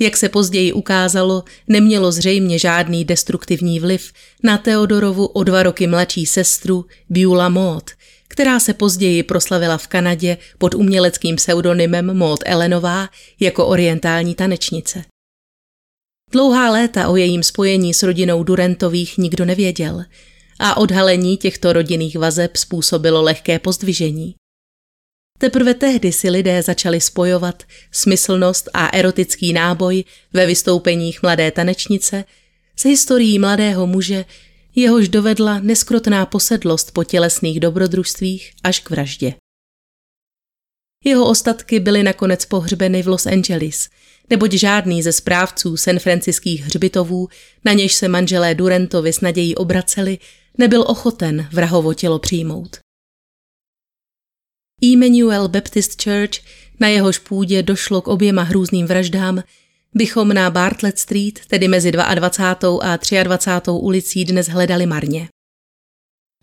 jak se později ukázalo, nemělo zřejmě žádný destruktivní vliv na Teodorovu o dva roky mladší sestru Beulah Maud, která se později proslavila v Kanadě pod uměleckým pseudonymem Maud Ellenová jako orientální tanečnice. Dlouhá léta o jejím spojení s rodinou Durentových nikdo nevěděl a odhalení těchto rodinných vazeb způsobilo lehké pozdvižení. Teprve tehdy si lidé začali spojovat smyslnost a erotický náboj ve vystoupeních mladé tanečnice s historií mladého muže, jehož dovedla neskrotná posedlost po tělesných dobrodružstvích až k vraždě. Jeho ostatky byly nakonec pohřbeny v Los Angeles, neboť žádný ze správců San Franciských hřbitovů, na něž se manželé Durantovi s nadějí obraceli, nebyl ochoten vrahovo tělo přijmout. Emmanuel Baptist Church, na jehož půdě došlo k oběma hrůzným vraždám, bychom na Bartlett Street, tedy mezi 22. a 23. ulicí dnes hledali marně.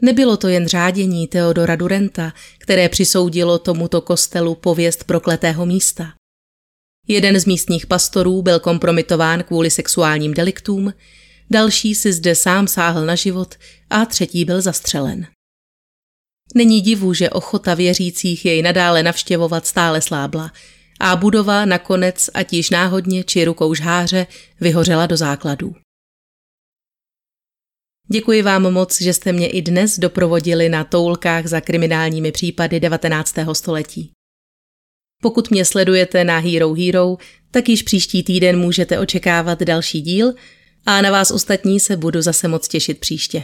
Nebylo to jen řádění Teodora Durenta, které přisoudilo tomuto kostelu pověst prokletého místa. Jeden z místních pastorů byl kompromitován kvůli sexuálním deliktům, další si zde sám sáhl na život a třetí byl zastřelen. Není divu, že ochota věřících jej nadále navštěvovat stále slábla a budova nakonec, ať již náhodně či rukou žháře, vyhořela do základů. Děkuji vám moc, že jste mě i dnes doprovodili na toulkách za kriminálními případy 19. století. Pokud mě sledujete na Hero Hero, tak již příští týden můžete očekávat další díl a na vás ostatní se budu zase moc těšit příště.